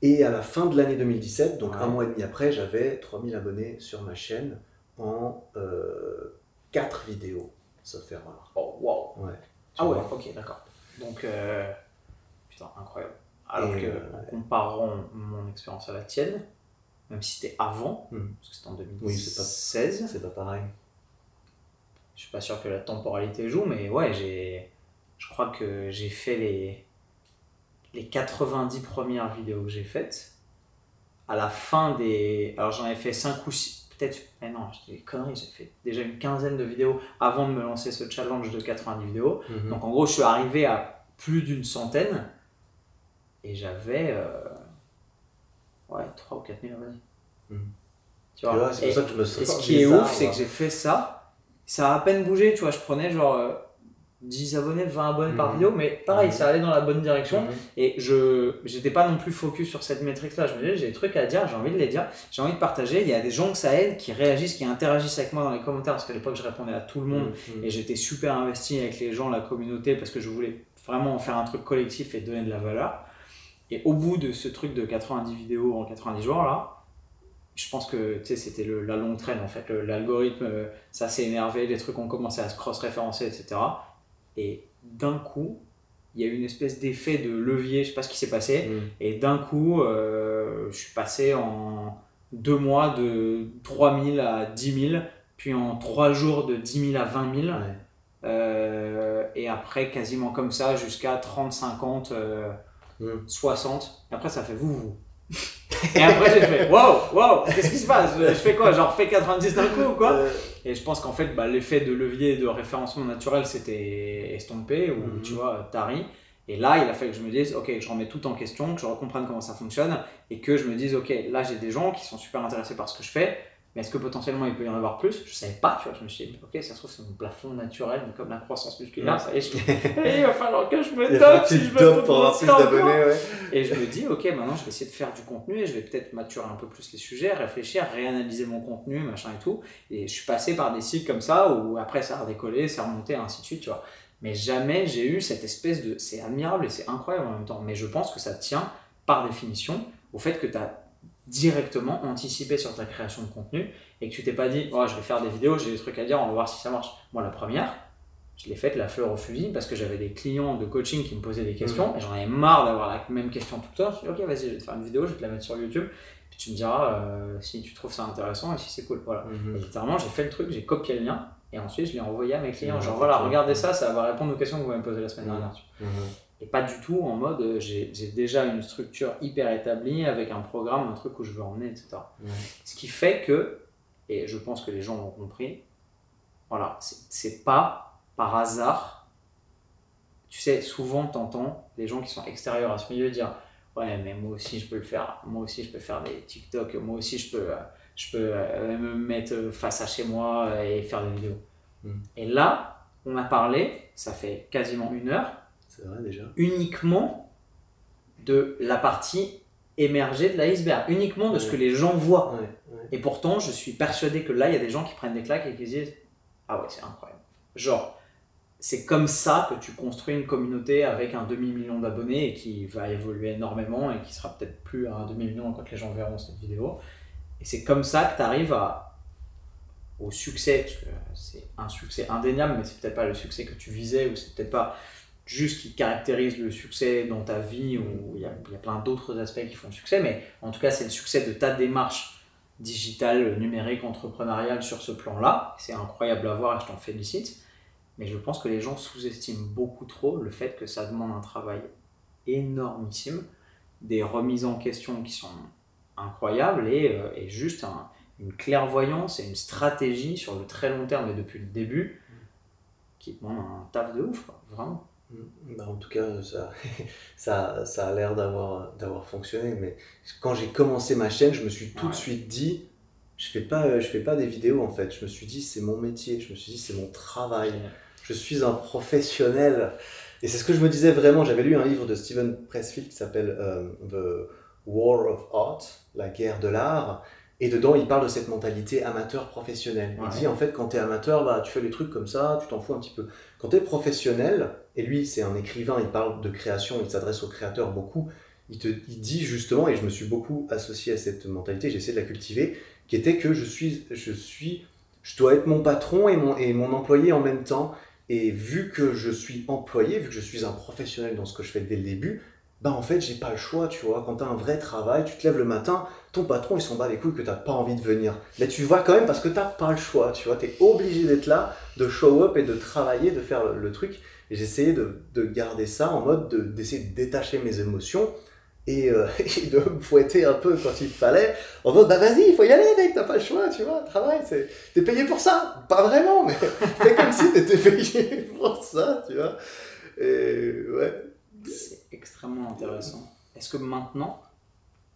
B: Et à la fin de l'année 2017, donc
A: Ouais.
B: un mois et demi après, j'avais 3000 abonnés sur ma chaîne en 4 vidéos, sauf erreur.
A: Oh waouh
B: Ouais.
A: Ah ouais, ok, d'accord. Donc, euh, putain, incroyable. Alors
B: Et,
A: que,
B: euh,
A: en comparant mon expérience à la tienne, même si c'était avant,
B: Mhm.
A: parce que c'était en
B: Oui, c'est pas-
A: 2016,
B: C'est pas pareil.
A: je suis pas sûr que la temporalité joue, mais ouais, j'ai, je crois que j'ai fait les, les 90 premières vidéos que j'ai faites. À la fin des. Alors j'en ai fait 5 ou 6, peut-être. Mais non, je dis des conneries, j'ai fait déjà une quinzaine de vidéos avant de me lancer ce challenge de 90 vidéos.
B: Mhm.
A: Donc en gros, je suis arrivé à plus d'une centaine et j'avais euh, ouais, 3 ou 4 000 abonnés.
B: Mhm.
A: Tu vois,
B: c'est pour ça que je me sens
A: et ce qui est
B: bizarre,
A: ouf, c'est
B: moi.
A: que j'ai fait ça, ça a à peine bougé, tu vois, je prenais genre euh, 10 abonnés, 20 abonnés par
B: Mhm.
A: vidéo, mais pareil,
B: Mhm.
A: ça allait dans la bonne direction. Et je j'étais pas non plus focus sur cette métrique-là. Je me disais, j'ai des trucs à dire, j'ai envie de les dire, j'ai envie de partager. Il y a des gens que ça aide, qui réagissent, qui interagissent avec moi dans les commentaires, parce qu'à l'époque, je répondais à tout le monde. Et j'étais super investi avec les gens, la communauté, parce que je voulais vraiment en faire un truc collectif et donner de la valeur. Et au bout de ce truc de 90 vidéos en 90 jours, là, je pense que c'était la longue traîne en fait. L'algorithme, euh, ça s'est énervé, les trucs ont commencé à se cross-référencer, etc. Et d'un coup, il y a eu une espèce d'effet de levier, je sais pas ce qui s'est passé.
B: Mhm.
A: Et d'un coup, euh, je suis passé en deux mois de 3000 à 10 000, puis en trois jours de 10 000 à 20 000.
B: Ouais.
A: Euh, et après, quasiment comme ça, jusqu'à 30, 50,
B: Mm.
A: 60. Et après, ça fait vous, vous. Et après, j'ai fait wow, wow, qu'est-ce qui se passe? Je fais quoi? Genre, fais 90 d'un coup ou quoi?
B: Euh,
A: Et je pense qu'en fait, bah, l'effet de levier de référencement naturel s'était estompé, ou
B: Mhm.
A: tu vois, tari. Et là, il a fallu que je me dise, ok, je remets tout en question, que je comprenne comment ça fonctionne, et que je me dise, ok, là j'ai des gens qui sont super intéressés par ce que je fais, mais est-ce que potentiellement il peut y en avoir plus? Je savais pas, tu vois, je me suis dit, ok, ça se trouve c'est mon plafond naturel, mais comme la croissance musculaire, ça y est, je... [laughs] Et il va falloir que je me dope si je veux
B: pour avoir plus d'abonnés, ouais.
A: Et je me dis, ok, maintenant je vais essayer de faire du contenu et je vais peut-être maturer un peu plus les sujets, réfléchir, réanalyser mon contenu, machin et tout. Et je suis passé par des cycles comme ça où après ça a redécollé, ça a remonté, ainsi de suite, tu vois. Mais jamais j'ai eu cette espèce de. C'est admirable et c'est incroyable en même temps. Mais je pense que ça tient, par définition, au fait que tu as directement anticipé sur ta création de contenu et que tu t'es pas dit, oh, je vais faire des vidéos, j'ai des trucs à dire, on va voir si ça marche. Moi, la première, je l'ai faite la fleur au fusil parce que j'avais des clients de coaching qui me posaient des questions et j'en avais marre d'avoir la même question tout le temps. Je me suis dit, ok, vas-y, je vais te faire une vidéo, je vais te la mettre sur YouTube. Puis tu me diras euh, si tu trouves ça intéressant et si c'est cool. Voilà.
B: Mhm.
A: Et littéralement, j'ai fait le truc, j'ai copié le lien et ensuite je l'ai envoyé à mes clients. Genre, voilà, regardez ça, ça va répondre aux questions que vous m'avez posées la semaine dernière. Et pas du tout en mode euh, j'ai déjà une structure hyper établie avec un programme, un truc où je veux emmener, etc.
B: Ouais.
A: Ce qui fait que, et je pense que les gens l'ont compris, voilà, c'est- pas par hasard. Tu sais, souvent t'entends les gens qui sont extérieurs à ce milieu dire Ouais, mais moi aussi je peux le faire, moi aussi je peux faire des TikTok, moi aussi je peux, je peux euh, me mettre face à chez moi et faire des vidéos.
B: Mm.
A: Et là, on a parlé, ça fait quasiment une heure,
B: C'est vrai déjà.
A: uniquement de la partie émergée de l'iceberg, uniquement de ce que les gens voient.
B: Ouais, ouais.
A: Et pourtant, je suis persuadé que là, il y a des gens qui prennent des claques et qui se disent Ah ouais, c'est incroyable. Genre, c'est comme ça que tu construis une communauté avec un demi-million d'abonnés et qui va évoluer énormément et qui sera peut-être plus à un demi-million quand les gens verront cette vidéo. Et c'est comme ça que tu arrives à, au succès, parce que c'est un succès indéniable, mais c'est peut-être pas le succès que tu visais ou c'est peut-être pas juste qui caractérise le succès dans ta vie ou il y a, il y a plein d'autres aspects qui font le succès, mais en tout cas, c'est le succès de ta démarche digitale, numérique, entrepreneuriale sur ce plan-là. C'est incroyable à voir et je t'en félicite. Mais je pense que les gens sous-estiment beaucoup trop le fait que ça demande un travail énormissime, des remises en question qui sont incroyables et, euh, et juste un- une clairvoyance et une stratégie sur le très long terme et depuis le début qui demande un taf de ouf, quoi, vraiment.
B: Bah, en tout cas, ça, [laughs] ça, ça a l'air d'avoir, d'avoir fonctionné. Mais quand j'ai commencé ma chaîne, je me suis tout
A: Ouais.
B: de suite dit, je fais pas, euh, je fais pas des vidéos en fait. Je me suis dit, c'est mon métier. Je me suis dit, c'est mon travail. Je suis un professionnel. Et c'est ce que je me disais vraiment. J'avais lu un livre de Steven Pressfield qui s'appelle euh, The War of Art, la guerre de l'art. Et dedans, il parle de cette mentalité amateur-professionnel.
A: Ouais.
B: Il dit, en fait, quand tu es amateur, bah, tu fais les trucs comme ça, tu t'en fous un petit peu. Quand tu es professionnel, et lui, c'est un écrivain, il parle de création, il s'adresse aux créateurs beaucoup, il, te, il dit justement, et je me suis beaucoup associé à cette mentalité, j'ai essayé de la cultiver, qui était que je suis, je suis, je dois être mon patron et mon, et mon employé en même temps. Et vu que je suis employé, vu que je suis un professionnel dans ce que je fais dès le début, bah en fait, j'ai pas le choix, tu vois. Quand tu as un vrai travail, tu te lèves le matin, ton patron, il s'en bat les couilles que t'as pas envie de venir. Mais tu vas quand même parce que t'as pas le choix, tu vois. Tu es obligé d'être là, de show up et de travailler, de faire le, truc. Et j'essayais de, de garder ça en mode de- d'essayer de, détacher mes émotions et, euh, [laughs] et de me fouetter un peu quand il fallait. En mode, bah vas-y, il faut y aller, mec, t'as pas le choix, tu vois. Travail, c'est- t'es payé pour ça? Pas vraiment, mais [laughs] fais comme si t'étais payé [laughs] pour ça, tu vois. Et ouais.
A: Extrêmement intéressant. Est-ce que maintenant,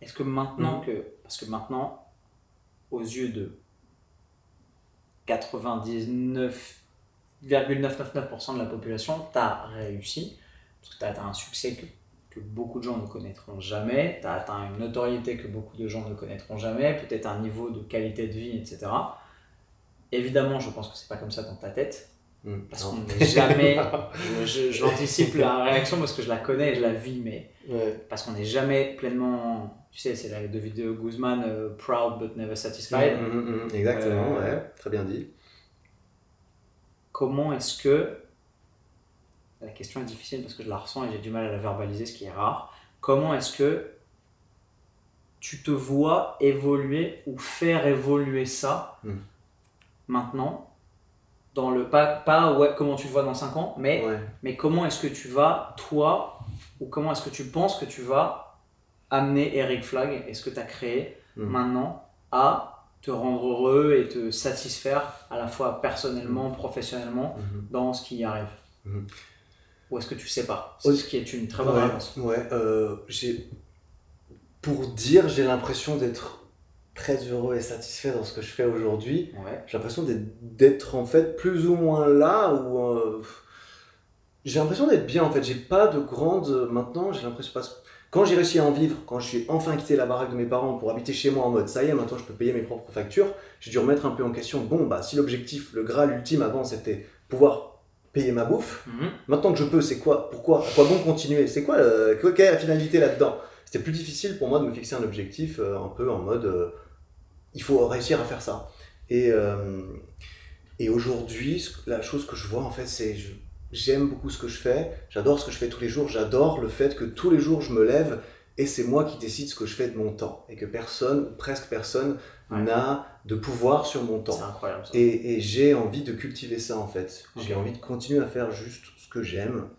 A: est-ce que maintenant
B: Mhm.
A: que, parce que maintenant, aux yeux de 99,999% de la population, tu as réussi, parce que tu as atteint un succès que, que beaucoup de gens ne connaîtront jamais, tu as atteint une notoriété que beaucoup de gens ne connaîtront jamais, peut-être un niveau de qualité de vie, etc. Évidemment, je pense que c'est pas comme ça dans ta tête,
B: Hmm,
A: parce qu'on n'est jamais. [laughs] J'anticipe la réaction parce que je la connais et je la vis, mais
B: Ouais.
A: parce qu'on n'est jamais pleinement. Tu sais, c'est la de vidéo Guzman, euh, proud but never satisfied.
B: Mhm, mhm, Exactement,
A: Euh,
B: ouais. Très bien dit.
A: Comment est-ce que. La question est difficile parce que je la ressens et j'ai du mal à la verbaliser, ce qui est rare. Comment est-ce que tu te vois évoluer ou faire évoluer ça maintenant dans le pas, pas ouais, comment tu le vois dans 5 ans, mais,
B: Ouais.
A: mais comment est-ce que tu vas, toi, ou comment est-ce que tu penses que tu vas amener Eric Flag et ce que tu as créé
B: Mm.
A: maintenant à te rendre heureux et te satisfaire à la fois personnellement, professionnellement,
B: Mhm.
A: dans ce qui y arrive. Ou est-ce que tu sais pas?
B: Oui.
A: Ce qui est une très bonne
B: ouais,
A: réponse.
B: ouais, euh, j'ai pour dire, j'ai l'impression d'être très heureux et satisfait dans ce que je fais aujourd'hui.
A: Ouais.
B: J'ai l'impression d'être- en fait plus ou moins là où euh, j'ai l'impression d'être bien en fait. J'ai pas de grande maintenant. J'ai l'impression quand j'ai réussi à en vivre, quand je suis enfin quitté la baraque de mes parents pour habiter chez moi en mode ça y est, maintenant je peux payer mes propres factures. J'ai dû remettre un peu en question. Bon bah si l'objectif, le graal ultime avant c'était pouvoir payer ma bouffe,
A: Mhm.
B: Maintenant que je peux, c'est quoi Pourquoi À quoi bon continuer? C'est quoi, euh, Quelle est la finalité là-dedans? C'était plus difficile pour moi de me fixer un objectif euh, un peu en mode euh, il faut réussir à faire ça. Et, euh, et aujourd'hui, la chose que je vois en fait, c'est je- j'aime beaucoup ce que je fais, j'adore ce que je fais tous les jours, j'adore le fait que tous les jours je me lève et c'est moi qui décide ce que je fais de mon temps et que personne, presque personne,
A: Ouais.
B: n'a de pouvoir sur mon temps.
A: C'est incroyable ça.
B: Et, et j'ai envie de cultiver ça en fait. J'ai envie de continuer à faire juste ce que j'aime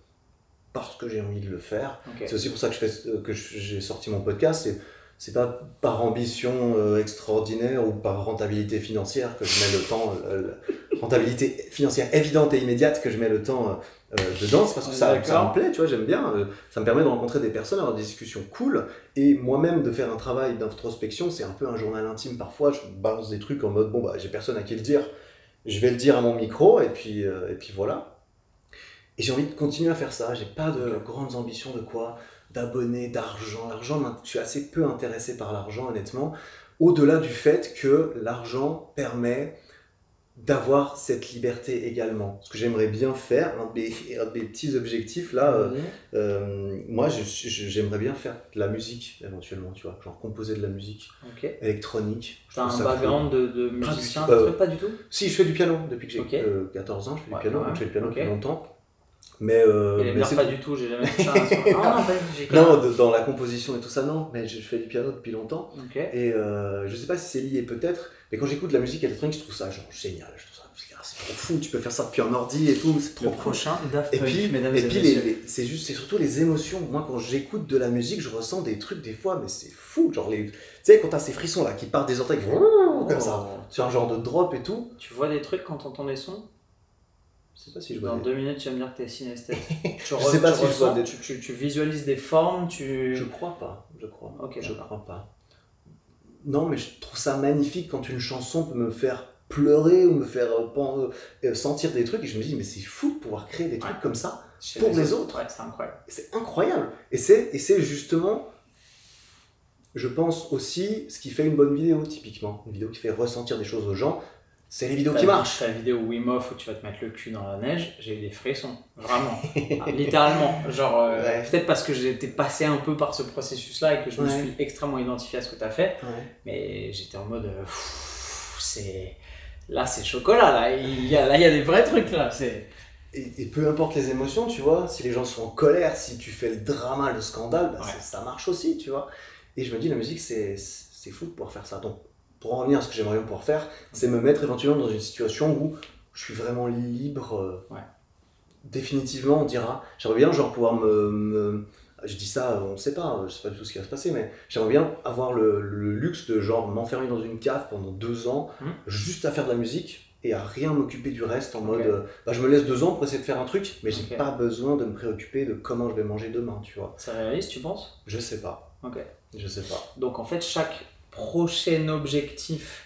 B: parce que j'ai envie de le faire. C'est aussi pour ça que je fais que j'ai sorti mon podcast. C'est c'est pas par ambition euh, extraordinaire ou par rentabilité financière que je mets le temps, euh, rentabilité financière évidente et immédiate que je mets le temps euh, dedans. C'est parce que ça, ça me plaît, tu vois, j'aime bien. ça me permet de rencontrer des personnes, d'avoir des discussions cool. Et moi-même de faire un travail d'introspection, c'est un peu un journal intime parfois. Je balance des trucs en mode bon bah j'ai personne à qui le dire, je vais le dire à mon micro et puis et puis voilà. Et j'ai envie de continuer à faire ça. J'ai pas de grandes ambitions de quoi, d'abonnés, d'argent. L'argent, je suis assez peu intéressé par l'argent honnêtement. Au-delà du fait que l'argent permet d'avoir cette liberté également. Ce que j'aimerais bien faire, un de mes, un de mes petits objectifs là, euh,
A: Vas-y.
B: euh, moi j'aimerais bien faire de la musique éventuellement, tu vois, genre composer de la musique
A: Ok.
B: électronique.
A: T'as un background de, de
B: Pas du
A: musicien,
B: tout.
A: des
B: Euh,
A: pas du tout?
B: Si, je fais du piano depuis que j'ai
A: Ok.
B: euh, 14 ans, je fais du piano, donc je fais du piano depuis longtemps. Mais, euh, mais
A: pas du tout, j'ai jamais fait ça. soir. Ah non, pas du tout, j'ai [laughs]
B: non, de- dans la composition et tout ça, non, mais je fais du piano depuis longtemps.
A: Ok.
B: Et euh, je sais pas si c'est lié peut-être, mais quand j'écoute de la musique électronique, je trouve ça genre génial. Je trouve ça, ah, c'est trop fou, tu peux faire ça depuis un ordi et tout, c'est trop
A: Le
B: cool.
A: prochain, Daft
B: Et puis,
A: mesdames
B: et
A: et,
B: puis c'est juste, c'est surtout les émotions. Moi, quand j'écoute de la musique, je ressens des trucs des fois, mais c'est fou. Genre les, tu sais, quand t'as ces frissons là qui partent des oreilles, qui font comme ça,
A: Oh.
B: sur un genre de drop et tout.
A: Tu vois des trucs quand t'entends des sons?
B: Je sais pas si je vois.
A: Dans
B: des-
A: deux minutes, tu vas me dire que t'es synesthéte. [laughs] tu
B: Je sais pas
A: tu
B: si je vois des-
A: tu, tu- tu visualises des formes, tu.
B: Je crois pas. Je crois.
A: Ok,
B: je crois pas. Non, mais je trouve ça magnifique quand une chanson peut me faire pleurer ou me faire euh, pen- euh, sentir des trucs et je me dis mais c'est fou de pouvoir créer des trucs
A: Ouais.
B: comme ça
A: chez
B: pour les autres.
A: C'est incroyable.
B: c'est incroyable. Et c'est, et c'est justement, je pense aussi, ce qui fait une bonne vidéo, typiquement. Une vidéo qui fait ressentir des choses aux gens, c'est les vidéos qui marchent.
A: Ta vidéo Wim Hof où tu vas te mettre le cul dans la neige, j'ai eu des frissons. Vraiment. Ah, littéralement. Genre, euh,
B: Ouais.
A: peut-être parce que j'étais passé un peu par ce processus-là et que je me suis extrêmement identifié à ce que tu as fait.
B: Ouais.
A: Mais j'étais en mode. euh, c'est. Là, c'est chocolat, là. Il y a, là, il y a des vrais trucs, là. C'est.
B: Et, et peu importe les émotions, tu vois, si les gens sont en colère, si tu fais le drama, le scandale, bah, ça marche aussi, tu vois. Et je me dis, la musique, c'est, c'est fou de pouvoir faire ça. Donc, pour en revenir à ce que j'aimerais bien pouvoir faire, c'est me mettre éventuellement dans une situation où je suis vraiment libre. euh,
A: Ouais.
B: Définitivement, on dira. J'aimerais bien, genre, pouvoir me. me- je dis ça, on sait pas, je sais pas du tout ce qui va se passer, mais j'aimerais bien avoir le, le luxe de, genre, m'enfermer dans une cave pendant deux ans,
A: Mhm.
B: juste à faire de la musique et à rien m'occuper du reste en mode. euh, bah, je me laisse deux ans pour essayer de faire un truc, mais j'ai
A: Ok.
B: pas besoin de me préoccuper de comment je vais manger demain, tu vois.
A: C'est réaliste, tu penses?
B: Je sais pas.
A: Ok.
B: Je sais pas.
A: Donc en fait, chaque prochain objectif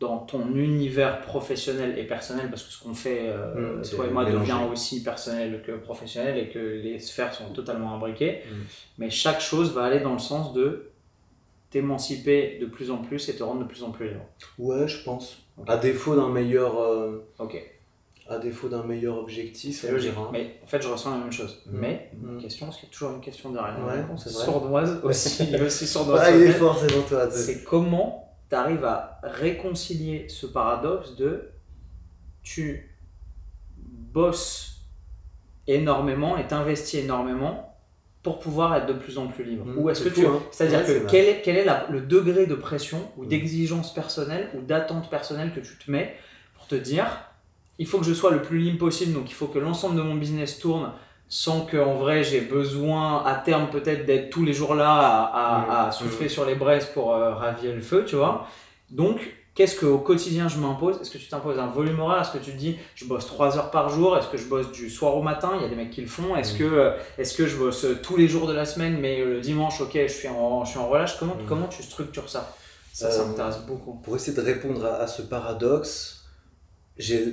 A: dans ton univers professionnel et personnel, parce que ce qu'on fait, euh,
B: Mm,
A: toi et moi,
B: mélangé.
A: devient aussi personnel que professionnel et que les sphères sont totalement imbriquées.
B: Mm.
A: Mais chaque chose va aller dans le sens de t'émanciper de plus en plus et te rendre de plus en plus libre.
B: Ouais, je pense. À défaut d'un meilleur, euh,
A: Ok,
B: à défaut d'un meilleur objectif,
A: c'est logique. Mais en fait, je ressens la même chose.
B: Mm.
A: Mais,
B: Mm.
A: une question, parce qu'il y a toujours une question derrière
B: Ouais, c'est
A: sournoise [laughs] aussi, aussi sournoise.
B: Ah, il est fort, c'est toi.
A: c'est comment tu arrives à réconcilier ce paradoxe de tu bosses énormément et t'investis énormément pour pouvoir être de plus en plus libre.
B: Mmh,
A: ou est-ce que
B: fou,
A: tu
B: hein.
A: c'est-à-dire
B: Ouais,
A: que quel est, quel est la- le degré de pression ou d'exigence personnelle ou d'attente personnelle que tu te mets pour te dire il faut que je sois le plus lean possible, donc il faut que l'ensemble de mon business tourne sans qu'en vrai j'ai besoin à terme peut-être d'être tous les jours là à, à,
B: Mmh.
A: souffler sur les braises pour euh, raviver le feu, tu vois. Donc, qu'est-ce qu'au quotidien je m'impose? Est-ce que tu t'imposes un volume horaire? Est-ce que tu te dis je bosse 3 heures par jour? Est-ce que je bosse du soir au matin? Il y a des mecs qui le font. Est-ce que, euh, est-ce que je bosse euh, tous les jours de la semaine, mais euh, le dimanche, ok, je suis en, je suis en relâche? Comment,
B: Mm.
A: comment tu structures ça? Ça, ça
B: Euh,
A: m'intéresse beaucoup.
B: Pour essayer de répondre à, à ce paradoxe, j'ai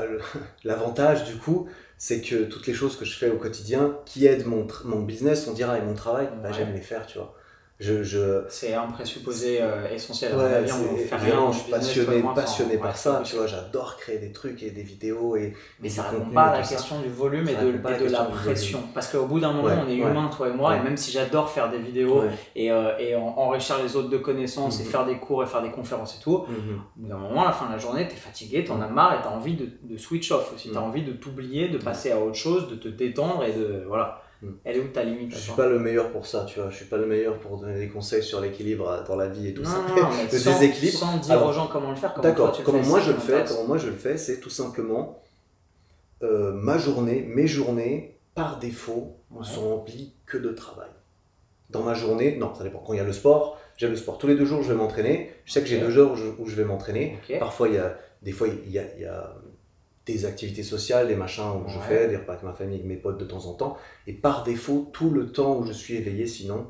B: [laughs] l'avantage du coup, c'est que toutes les choses que je fais au quotidien qui aident mon, mon business, on dira, et mon travail, bah, j'aime les faire, tu vois. Je, je,
A: C'est un présupposé euh, essentiel. à avis, on fait rien
B: je suis passionné, passionné par
A: ouais,
B: ça, tu vois, j'adore créer des trucs et des vidéos et,
A: Mais ça répond pas à la
B: ça.
A: question du volume et
B: Ça
A: de, et de la pression. Parce qu'au bout d'un moment,
B: Ouais,
A: on est humain, toi et moi, et même si j'adore faire des vidéos et, euh, et en- enrichir les autres de connaissances et
B: Mhm.
A: faire des cours et faire des conférences et tout,
B: Mhm.
A: au bout d'un moment, à la fin de la journée, tu es fatigué, tu en as marre et tu as envie de, de switch off aussi. Tu as
B: Mhm.
A: envie de t'oublier, de passer à autre chose, de te détendre et de. Voilà.
B: Mhm.
A: Elle est où ta limite
B: Je suis pas le meilleur pour ça, tu vois, je suis pas le meilleur pour donner des conseils sur l'équilibre euh, dans la vie et tout
A: non,
B: ça.
A: non, non, [laughs]
B: le
A: sans,
B: déséquilibre.
A: sans dire
B: Alors,
A: aux gens comment le faire.
B: D'accord, comment moi je le fais, comment moi je le fais, c'est tout simplement euh, ma journée, mes journées, par défaut, ne
A: Ouais.
B: sont remplies que de travail. Dans ma journée, non, ça dépend. Quand il y a le sport, j'aime le sport. Tous les deux jours, je vais m'entraîner. Je sais que j'ai deux heures où je, où je vais m'entraîner. Parfois, il y a des fois, il y a, il y a des activités sociales, des machins où je
A: Ouais.
B: fais, des repas avec ma famille, avec mes potes de temps en temps. Et par défaut, tout le temps où je suis éveillé, sinon,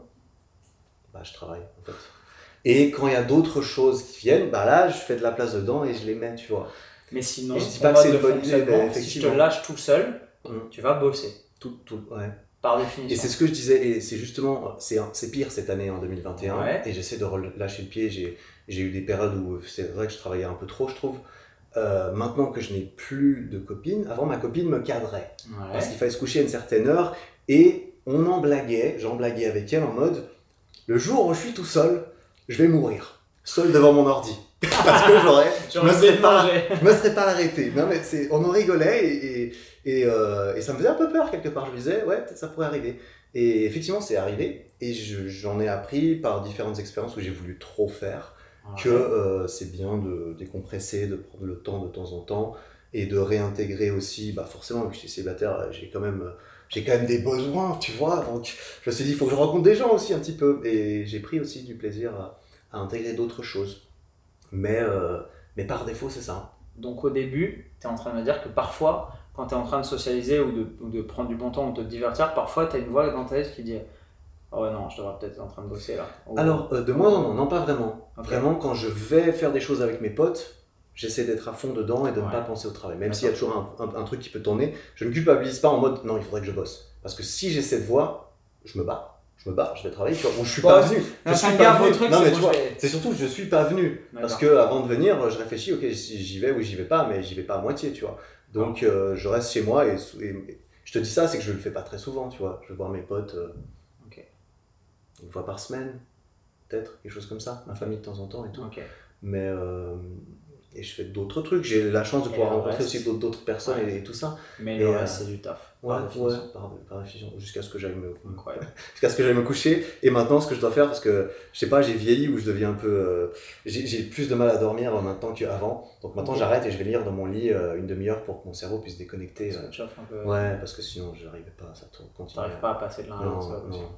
B: bah, je travaille en fait. Et quand il y a d'autres choses qui viennent, bah là, je fais de la place dedans et je les mets, tu vois.
A: Mais sinon,
B: Et je dis pas que c'est une bonne idée, mais
A: si je te lâche tout seul,
B: Mhm.
A: tu vas bosser.
B: Tout, tout, ouais.
A: Par
B: Et
A: définition.
B: c'est ce que je disais, et c'est justement, c'est pire cette année en 2021,
A: Ouais.
B: et j'essaie de relâcher le pied. J'ai j'ai eu des périodes où c'est vrai que je travaillais un peu trop, je trouve. Euh, maintenant que je n'ai plus de copine, avant ma copine me cadrait.
A: Ouais.
B: Parce qu'il fallait se coucher à une certaine heure, et on en blaguait, j'en blaguais avec elle en mode le jour où je suis tout seul, je vais mourir, seul devant mon ordi. [laughs] Parce que j'aurais, [laughs] je me serais pas, je me serais pas arrêté. Non, mais c'est, on en rigolait et, et, et, euh, et ça me faisait un peu peur quelque part. Je me disais, ouais, peut-être ça pourrait arriver. Et effectivement, c'est arrivé. Et je- j'en ai appris par différentes expériences où j'ai voulu trop faire que euh, c'est bien de décompresser, de prendre le temps de temps en temps et de réintégrer aussi. Bah forcément, vu que je suis célibataire, euh, j'ai quand même. euh, J'ai quand même des besoins, tu vois. Donc, je me suis dit, il faut que je rencontre des gens aussi un petit peu. Et j'ai pris aussi du plaisir à, à intégrer d'autres choses. Mais, euh, mais par défaut, c'est ça.
A: Donc au début, tu es en train de me dire que parfois, quand tu es en train de socialiser ou de, ou de prendre du bon temps ou de te divertir, parfois tu as une voix dans ta tête qui dit Oh ouais, non, je devrais peut-être être en train de bosser là. Ou-
B: Alors, euh, de moins en moins, non, pas vraiment. Vraiment, quand je vais faire des choses avec mes potes, j'essaie d'être à fond dedans et de ne pas penser au travail. Même s'il y a toujours un, un- un truc qui peut tourner, je ne culpabilise pas en mode non, il faudrait que je bosse. Parce que si j'ai cette voix, je me bats. Je me bats, je vais travailler, tu vois, ou je suis pas venu.
A: Non,
B: Je suis pas venu.
A: trucs,
B: Non,
A: c'est
B: mais tu vois,
A: vais-
B: c'est surtout que je suis pas venu. Parce que avant de venir, je réfléchis, ok, si j'y vais ou j'y vais pas, mais j'y vais pas à moitié, tu vois. Donc euh, je reste chez moi et, je te dis ça, c'est que je le fais pas très souvent, tu vois. Je vais voir mes potes euh. Une fois par semaine, peut-être, quelque chose comme ça, ma famille de temps en temps et tout. Mais euh, et je fais d'autres trucs. J'ai la chance de pouvoir rencontrer aussi d'autres personnes
A: Ouais.
B: et, et tout ça.
A: Mais le
B: euh,
A: c'est du taf.
B: Ouais,
A: par
B: ouais, par, par jusqu'à ce que j'aille me, [laughs]
A: Incroyable.
B: jusqu'à ce que j'aille me coucher. Et maintenant, ce que je dois faire, parce que je sais pas, j'ai vieilli ou je deviens un peu. euh, j'ai plus de mal à dormir maintenant qu'avant. Donc maintenant, j'arrête et je vais lire dans mon lit euh, une demi-heure pour que mon cerveau puisse déconnecter.
A: Switch off un peu.
B: Ouais, parce que sinon, je n'arrivais pas, ça continue.
A: T'arrives pas à passer de l'un à l'autre.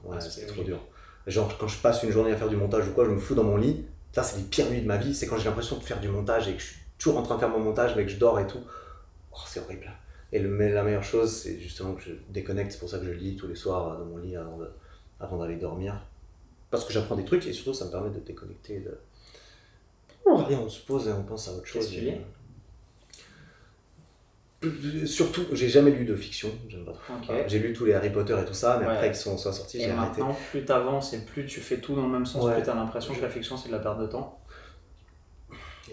B: ouais,
A: Ouais,
B: c'était trop dur. Genre, quand je passe une journée à faire du montage ou quoi, je me fous dans mon lit. Ça, c'est les pires nuits de ma vie. C'est quand j'ai l'impression de faire du montage et que je suis toujours en train de faire mon montage, mais que je dors et tout. Oh, c'est horrible. Et le, mais la meilleure chose, c'est justement que je déconnecte. C'est pour ça que je lis tous les soirs euh, dans mon lit avant de- avant d'aller dormir. Parce que j'apprends des trucs et surtout, ça me permet de déconnecter. De... Oh, allez, on se pose et on pense à autre chose.
A: Qu'est-ce que tu lis?
B: Surtout, j'ai jamais lu de fiction. J'aime pas trop.
A: Ok.
B: Enfin, j'ai lu tous les Harry Potter et tout ça, mais
A: Ouais.
B: après qu'ils sont soit sortis, j'ai arrêté.
A: maintenant, plus t'avances et plus tu fais tout dans le même sens,
B: Ouais.
A: plus t'as l'impression que la fiction c'est de la perte de temps.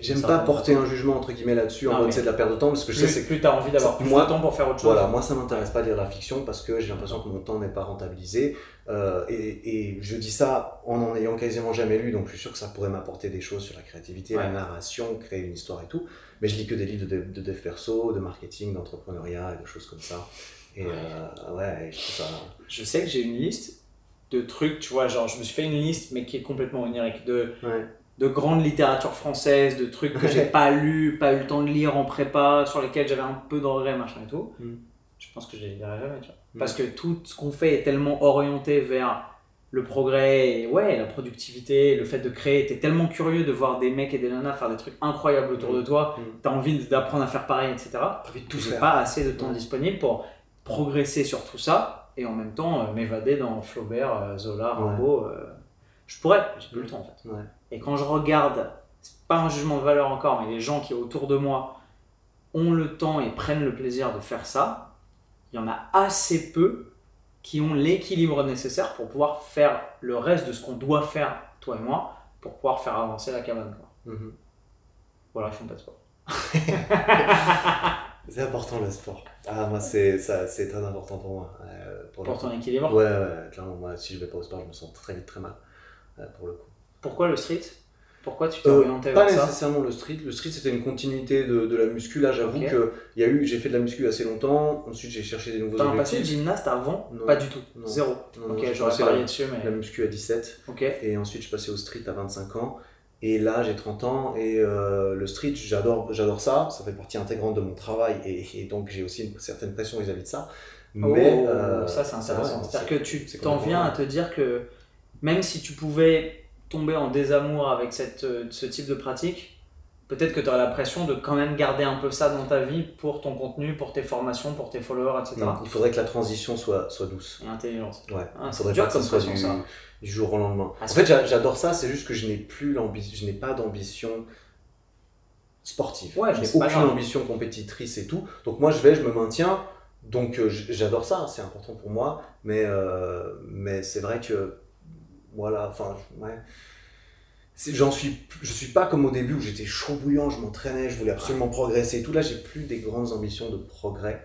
B: J'aime pas porter un jugement entre guillemets là-dessus en mode c'est de la perte de temps parce que je sais
A: Plus,
B: c'est que
A: plus t'as envie d'avoir plus
B: moi-
A: de temps pour faire autre chose.
B: voilà moi ça m'intéresse pas de lire la fiction parce que j'ai l'impression que mon temps n'est pas rentabilisé Euh, et, et je dis ça en en ayant quasiment jamais lu donc je suis sûr que ça pourrait m'apporter des choses sur la créativité la narration créer une histoire et tout mais je lis que des livres de, de dev perso de marketing d'entrepreneuriat et de choses comme ça et
A: Ouais.
B: euh, ouais et je trouve ça
A: Je sais que j'ai une liste de trucs, tu vois, genre je me suis fait une liste mais qui est complètement onirique de
B: ouais
A: de grande littérature française, de trucs que j'ai pas lu, pas eu le temps de lire en prépa, sur lesquels j'avais un peu de regrets, machin et tout,
B: Mm.
A: je pense que je les lirai jamais, tu vois.
B: Mm.
A: Parce que tout ce qu'on fait est tellement orienté vers le progrès, et ouais, la productivité, le fait de créer. T'es tellement curieux de voir des mecs et des nanas faire des trucs incroyables autour de toi,
B: Mm.
A: t'as envie d'apprendre à faire pareil, etc.
B: T'as envie de tout faire.
A: pas assez de temps disponible pour progresser sur tout ça et en même temps euh, m'évader dans Flaubert, euh, Zola,
B: Ouais.
A: Rimbaud. euh, je pourrais, j'ai plus le temps en fait.
B: Ouais.
A: Et quand je regarde, c'est pas un jugement de valeur encore, mais les gens qui autour de moi ont le temps et prennent le plaisir de faire ça, il y en a assez peu qui ont l'équilibre nécessaire pour pouvoir faire le reste de ce qu'on doit faire, toi et moi, pour pouvoir faire avancer la cabane. Quoi.
B: Mhm.
A: Voilà, ils font pas de sport. [laughs]
B: C'est important le sport. Ah, moi, c'est ça, c'est très important pour moi. euh, pour
A: ton équilibre?
B: Ouais, ouais, clairement, moi, si je vais pas au sport, je me sens très vite très mal, euh, pour le coup.
A: Pourquoi le street? Pourquoi tu t'es
B: Euh,
A: orienté
B: pas
A: vers ça?
B: nécessairement le street. Le street, c'était une continuité de, de la muscu. Là, j'avoue
A: Ok.
B: que y a eu, j'ai fait de la muscu assez longtemps. Ensuite, j'ai cherché des nouveaux
A: T'as un passé de
B: objectifs.
A: gymnaste avant
B: Non.
A: Pas du tout.
B: Non.
A: Zéro.
B: Non,
A: ok, j'aurais parié
B: la,
A: dessus,
B: la
A: mais.
B: muscu à 17.
A: Ok.
B: Et ensuite, je suis passé au street à 25 ans. Et là, j'ai 30 ans. Et euh, le street, j'adore, j'adore ça. Ça fait partie intégrante de mon travail. Et, et donc, j'ai aussi une certaine pression vis-à-vis de ça. Mais
A: Oh,
B: euh,
A: ça c'est intéressant. C'est-à-dire que tu t'en viens à te dire que même si tu pouvais tomber en désamour avec cette, euh, ce type de pratique, peut-être que tu aurais la pression de quand même garder un peu ça dans ta vie pour ton contenu, pour tes formations, pour tes followers, etc.
B: non, il faudrait que la transition soit, soit douce.
A: Et intelligence.
B: Ouais.
A: Ah,
B: faudrait pas que soit
A: pression,
B: du,
A: ça.
B: du jour au lendemain.
A: Ah,
B: en fait, j'a- j'adore ça. C'est juste que je n'ai plus l'ambition, je n'ai pas d'ambition sportive.
A: Ouais,
B: je n'ai aucune ambition compétitrice et tout. Donc moi, je vais, je me maintiens. Donc euh, j'adore ça, c'est important pour moi. Mais, euh, mais c'est vrai que voilà, enfin, ouais. J'en suis, je suis pas comme au début où j'étais chaud bouillant, je m'entraînais, je voulais absolument progresser et tout. Là, j'ai plus des grandes ambitions de progrès.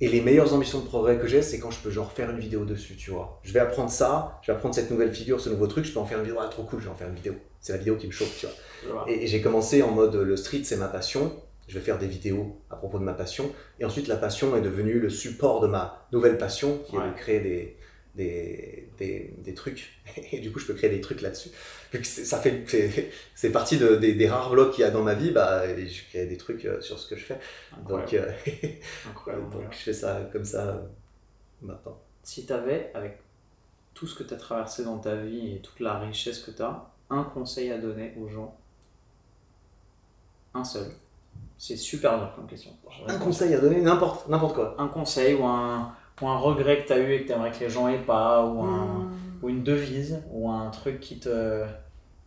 B: Et les meilleures ambitions de progrès que j'ai, c'est quand je peux genre faire une vidéo dessus, tu vois. Je vais apprendre ça, je vais apprendre cette nouvelle figure, ce nouveau truc, je peux en faire une vidéo, ah trop cool, je vais en faire une vidéo. C'est la vidéo qui me chauffe, tu vois. Et, et j'ai commencé en mode le street, c'est ma passion. Je vais faire des vidéos à propos de ma passion. Et ensuite, la passion est devenue le support de ma nouvelle passion, qui est
A: Ouais.
B: de créer des, des, des, des trucs. [laughs] Et du coup, je peux créer des trucs là-dessus. Vu que c'est- ça fait, c'est, c'est partie de- des, des rares blocs qu'il y a dans ma vie, bah, je crée des trucs euh, sur ce que je fais. [laughs]
A: Incroyable.
B: Donc, euh,
A: Incroyable.
B: donc je fais ça comme ça euh, maintenant.
A: Si tu avais, avec tout ce que tu as traversé dans ta vie et toute la richesse que tu as, un conseil à donner aux gens, un seul. C'est super dur comme question.
B: Un conseil à donner, n'importe, n'importe quoi.
A: Un conseil ou un, ou un regret que tu as eu et que tu aimerais que les gens aient pas, ou, un, ou une devise, ou un truc qui te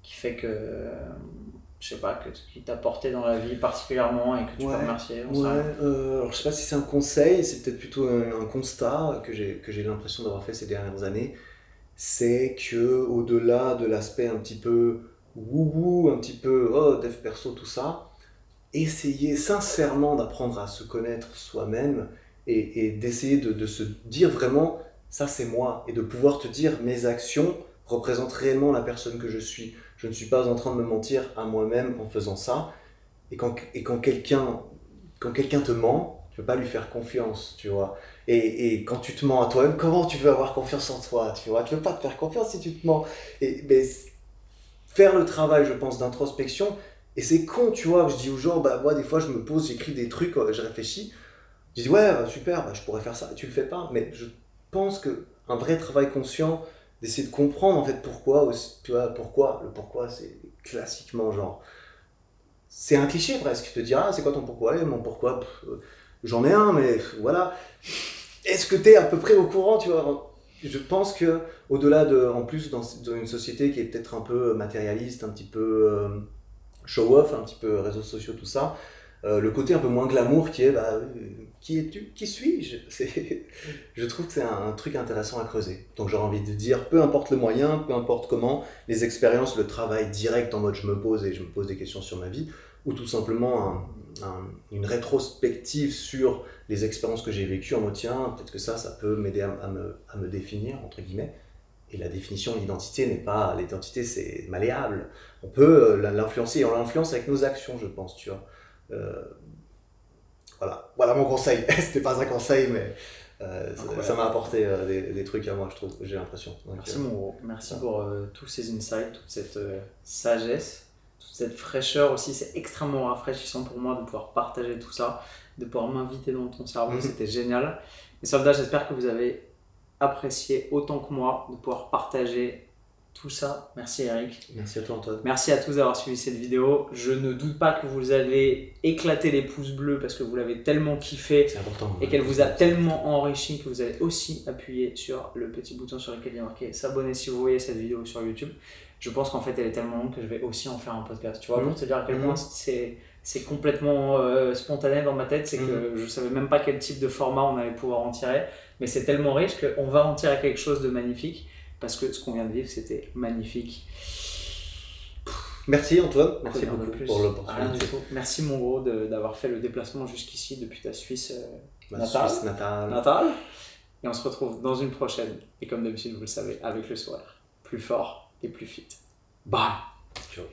A: qui fait que, je sais pas, que, qui t'a porté dans la vie particulièrement et que tu
B: Ouais.
A: peux remercier.
B: Ouais, euh, alors je sais pas si c'est un conseil, c'est peut-être plutôt un, un constat que j'ai que j'ai l'impression d'avoir fait ces dernières années. C'est que au-delà de l'aspect un petit peu wouhou, un petit peu oh dev perso tout ça, essayer sincèrement d'apprendre à se connaître soi-même et, d'essayer de, se dire vraiment ça c'est moi et de pouvoir te dire mes actions représentent réellement la personne que je suis. Je ne suis pas en train de me mentir à moi-même en faisant ça. Et quand, et quand quelqu'un quand quelqu'un te ment, tu peux pas lui faire confiance, tu vois. Et, et quand tu te mens à toi-même, comment tu veux avoir confiance en toi, tu vois? Tu peux pas te faire confiance si tu te mens. Et mais faire le travail, je pense, d'introspection. Et c'est con, tu vois, que je dis aux gens, bah moi des fois je me pose, j'écris des trucs, euh, je réfléchis. Je dis ouais, bah, super, bah, je pourrais faire ça. Tu le fais pas, mais je pense que un vrai travail conscient, d'essayer de comprendre en fait pourquoi, aussi, tu vois, pourquoi, le pourquoi c'est classiquement genre c'est un cliché presque. Te dis, ah, c'est quoi ton pourquoi? Eh, Mon pourquoi, euh, j'en ai un, mais voilà. Est-ce que tu es à peu près au courant, tu vois? Je pense que au-delà de, en plus, dans, une société qui est peut-être un peu matérialiste, un petit peu euh, show-off, un petit peu réseaux sociaux, tout ça, euh, le côté un peu moins glamour qui est, bah, qui es-tu? Qui suis-je? [laughs] Je trouve que c'est un, truc intéressant à creuser. Donc j'aurais envie de dire, peu importe le moyen, peu importe comment, les expériences, le travail direct en mode je me pose et je me pose des questions sur ma vie, ou tout simplement un- un- une rétrospective sur les expériences que j'ai vécues en mode tiens, peut-être que ça, ça peut m'aider à, à me, à me définir, entre guillemets. Et la définition de l'identité n'est pas. L'identité, c'est malléable. On peut euh, l'influencer et on l'influence avec nos actions, je pense, tu vois. Euh, voilà. voilà mon conseil. [laughs] C'était pas un conseil, mais Euh, ça- m'a apporté euh, des, des trucs à moi, je trouve, j'ai l'impression.
A: Merci
B: euh,
A: mon gros, merci pour euh, tous ces insights, toute cette sagesse, toute cette fraîcheur aussi. C'est extrêmement rafraîchissant pour moi de pouvoir partager tout ça, de pouvoir m'inviter dans ton cerveau.
B: Mhm.
A: C'était génial. Et soldats, j'espère que vous avez apprécié autant que moi de pouvoir partager tout ça. Merci Eric.
B: Merci à toi, Antoine.
A: Merci à tous d'avoir suivi cette vidéo. Je ne doute pas que vous avez éclaté les pouces bleus parce que vous l'avez tellement kiffé
B: important.
A: et qu'elle vous a tellement enrichi que vous avez aussi appuyé sur le petit bouton sur lequel il y a marqué s'abonner si vous voyez cette vidéo sur YouTube. Je pense qu'en fait elle est tellement longue que je vais aussi en faire un podcast. Tu vois,
B: Mhm.
A: pour te dire à quel
B: Mhm.
A: point c'est c'est complètement euh, spontané dans ma tête, c'est que je savais même pas quel type de format on allait pouvoir en tirer, mais c'est tellement riche qu'on va en tirer quelque chose de magnifique parce que ce qu'on vient de vivre c'était magnifique.
B: Merci Antoine, merci
A: de
B: beaucoup
A: plus.
B: pour l'opportunité.
A: Merci mon gros d'avoir fait le déplacement jusqu'ici depuis ta Suisse. euh.
B: Suisse natale.
A: Natal. Et on se retrouve dans une prochaine. Et comme d'habitude, vous le savez, avec le sourire. Plus fort et plus fit.
B: Ciao.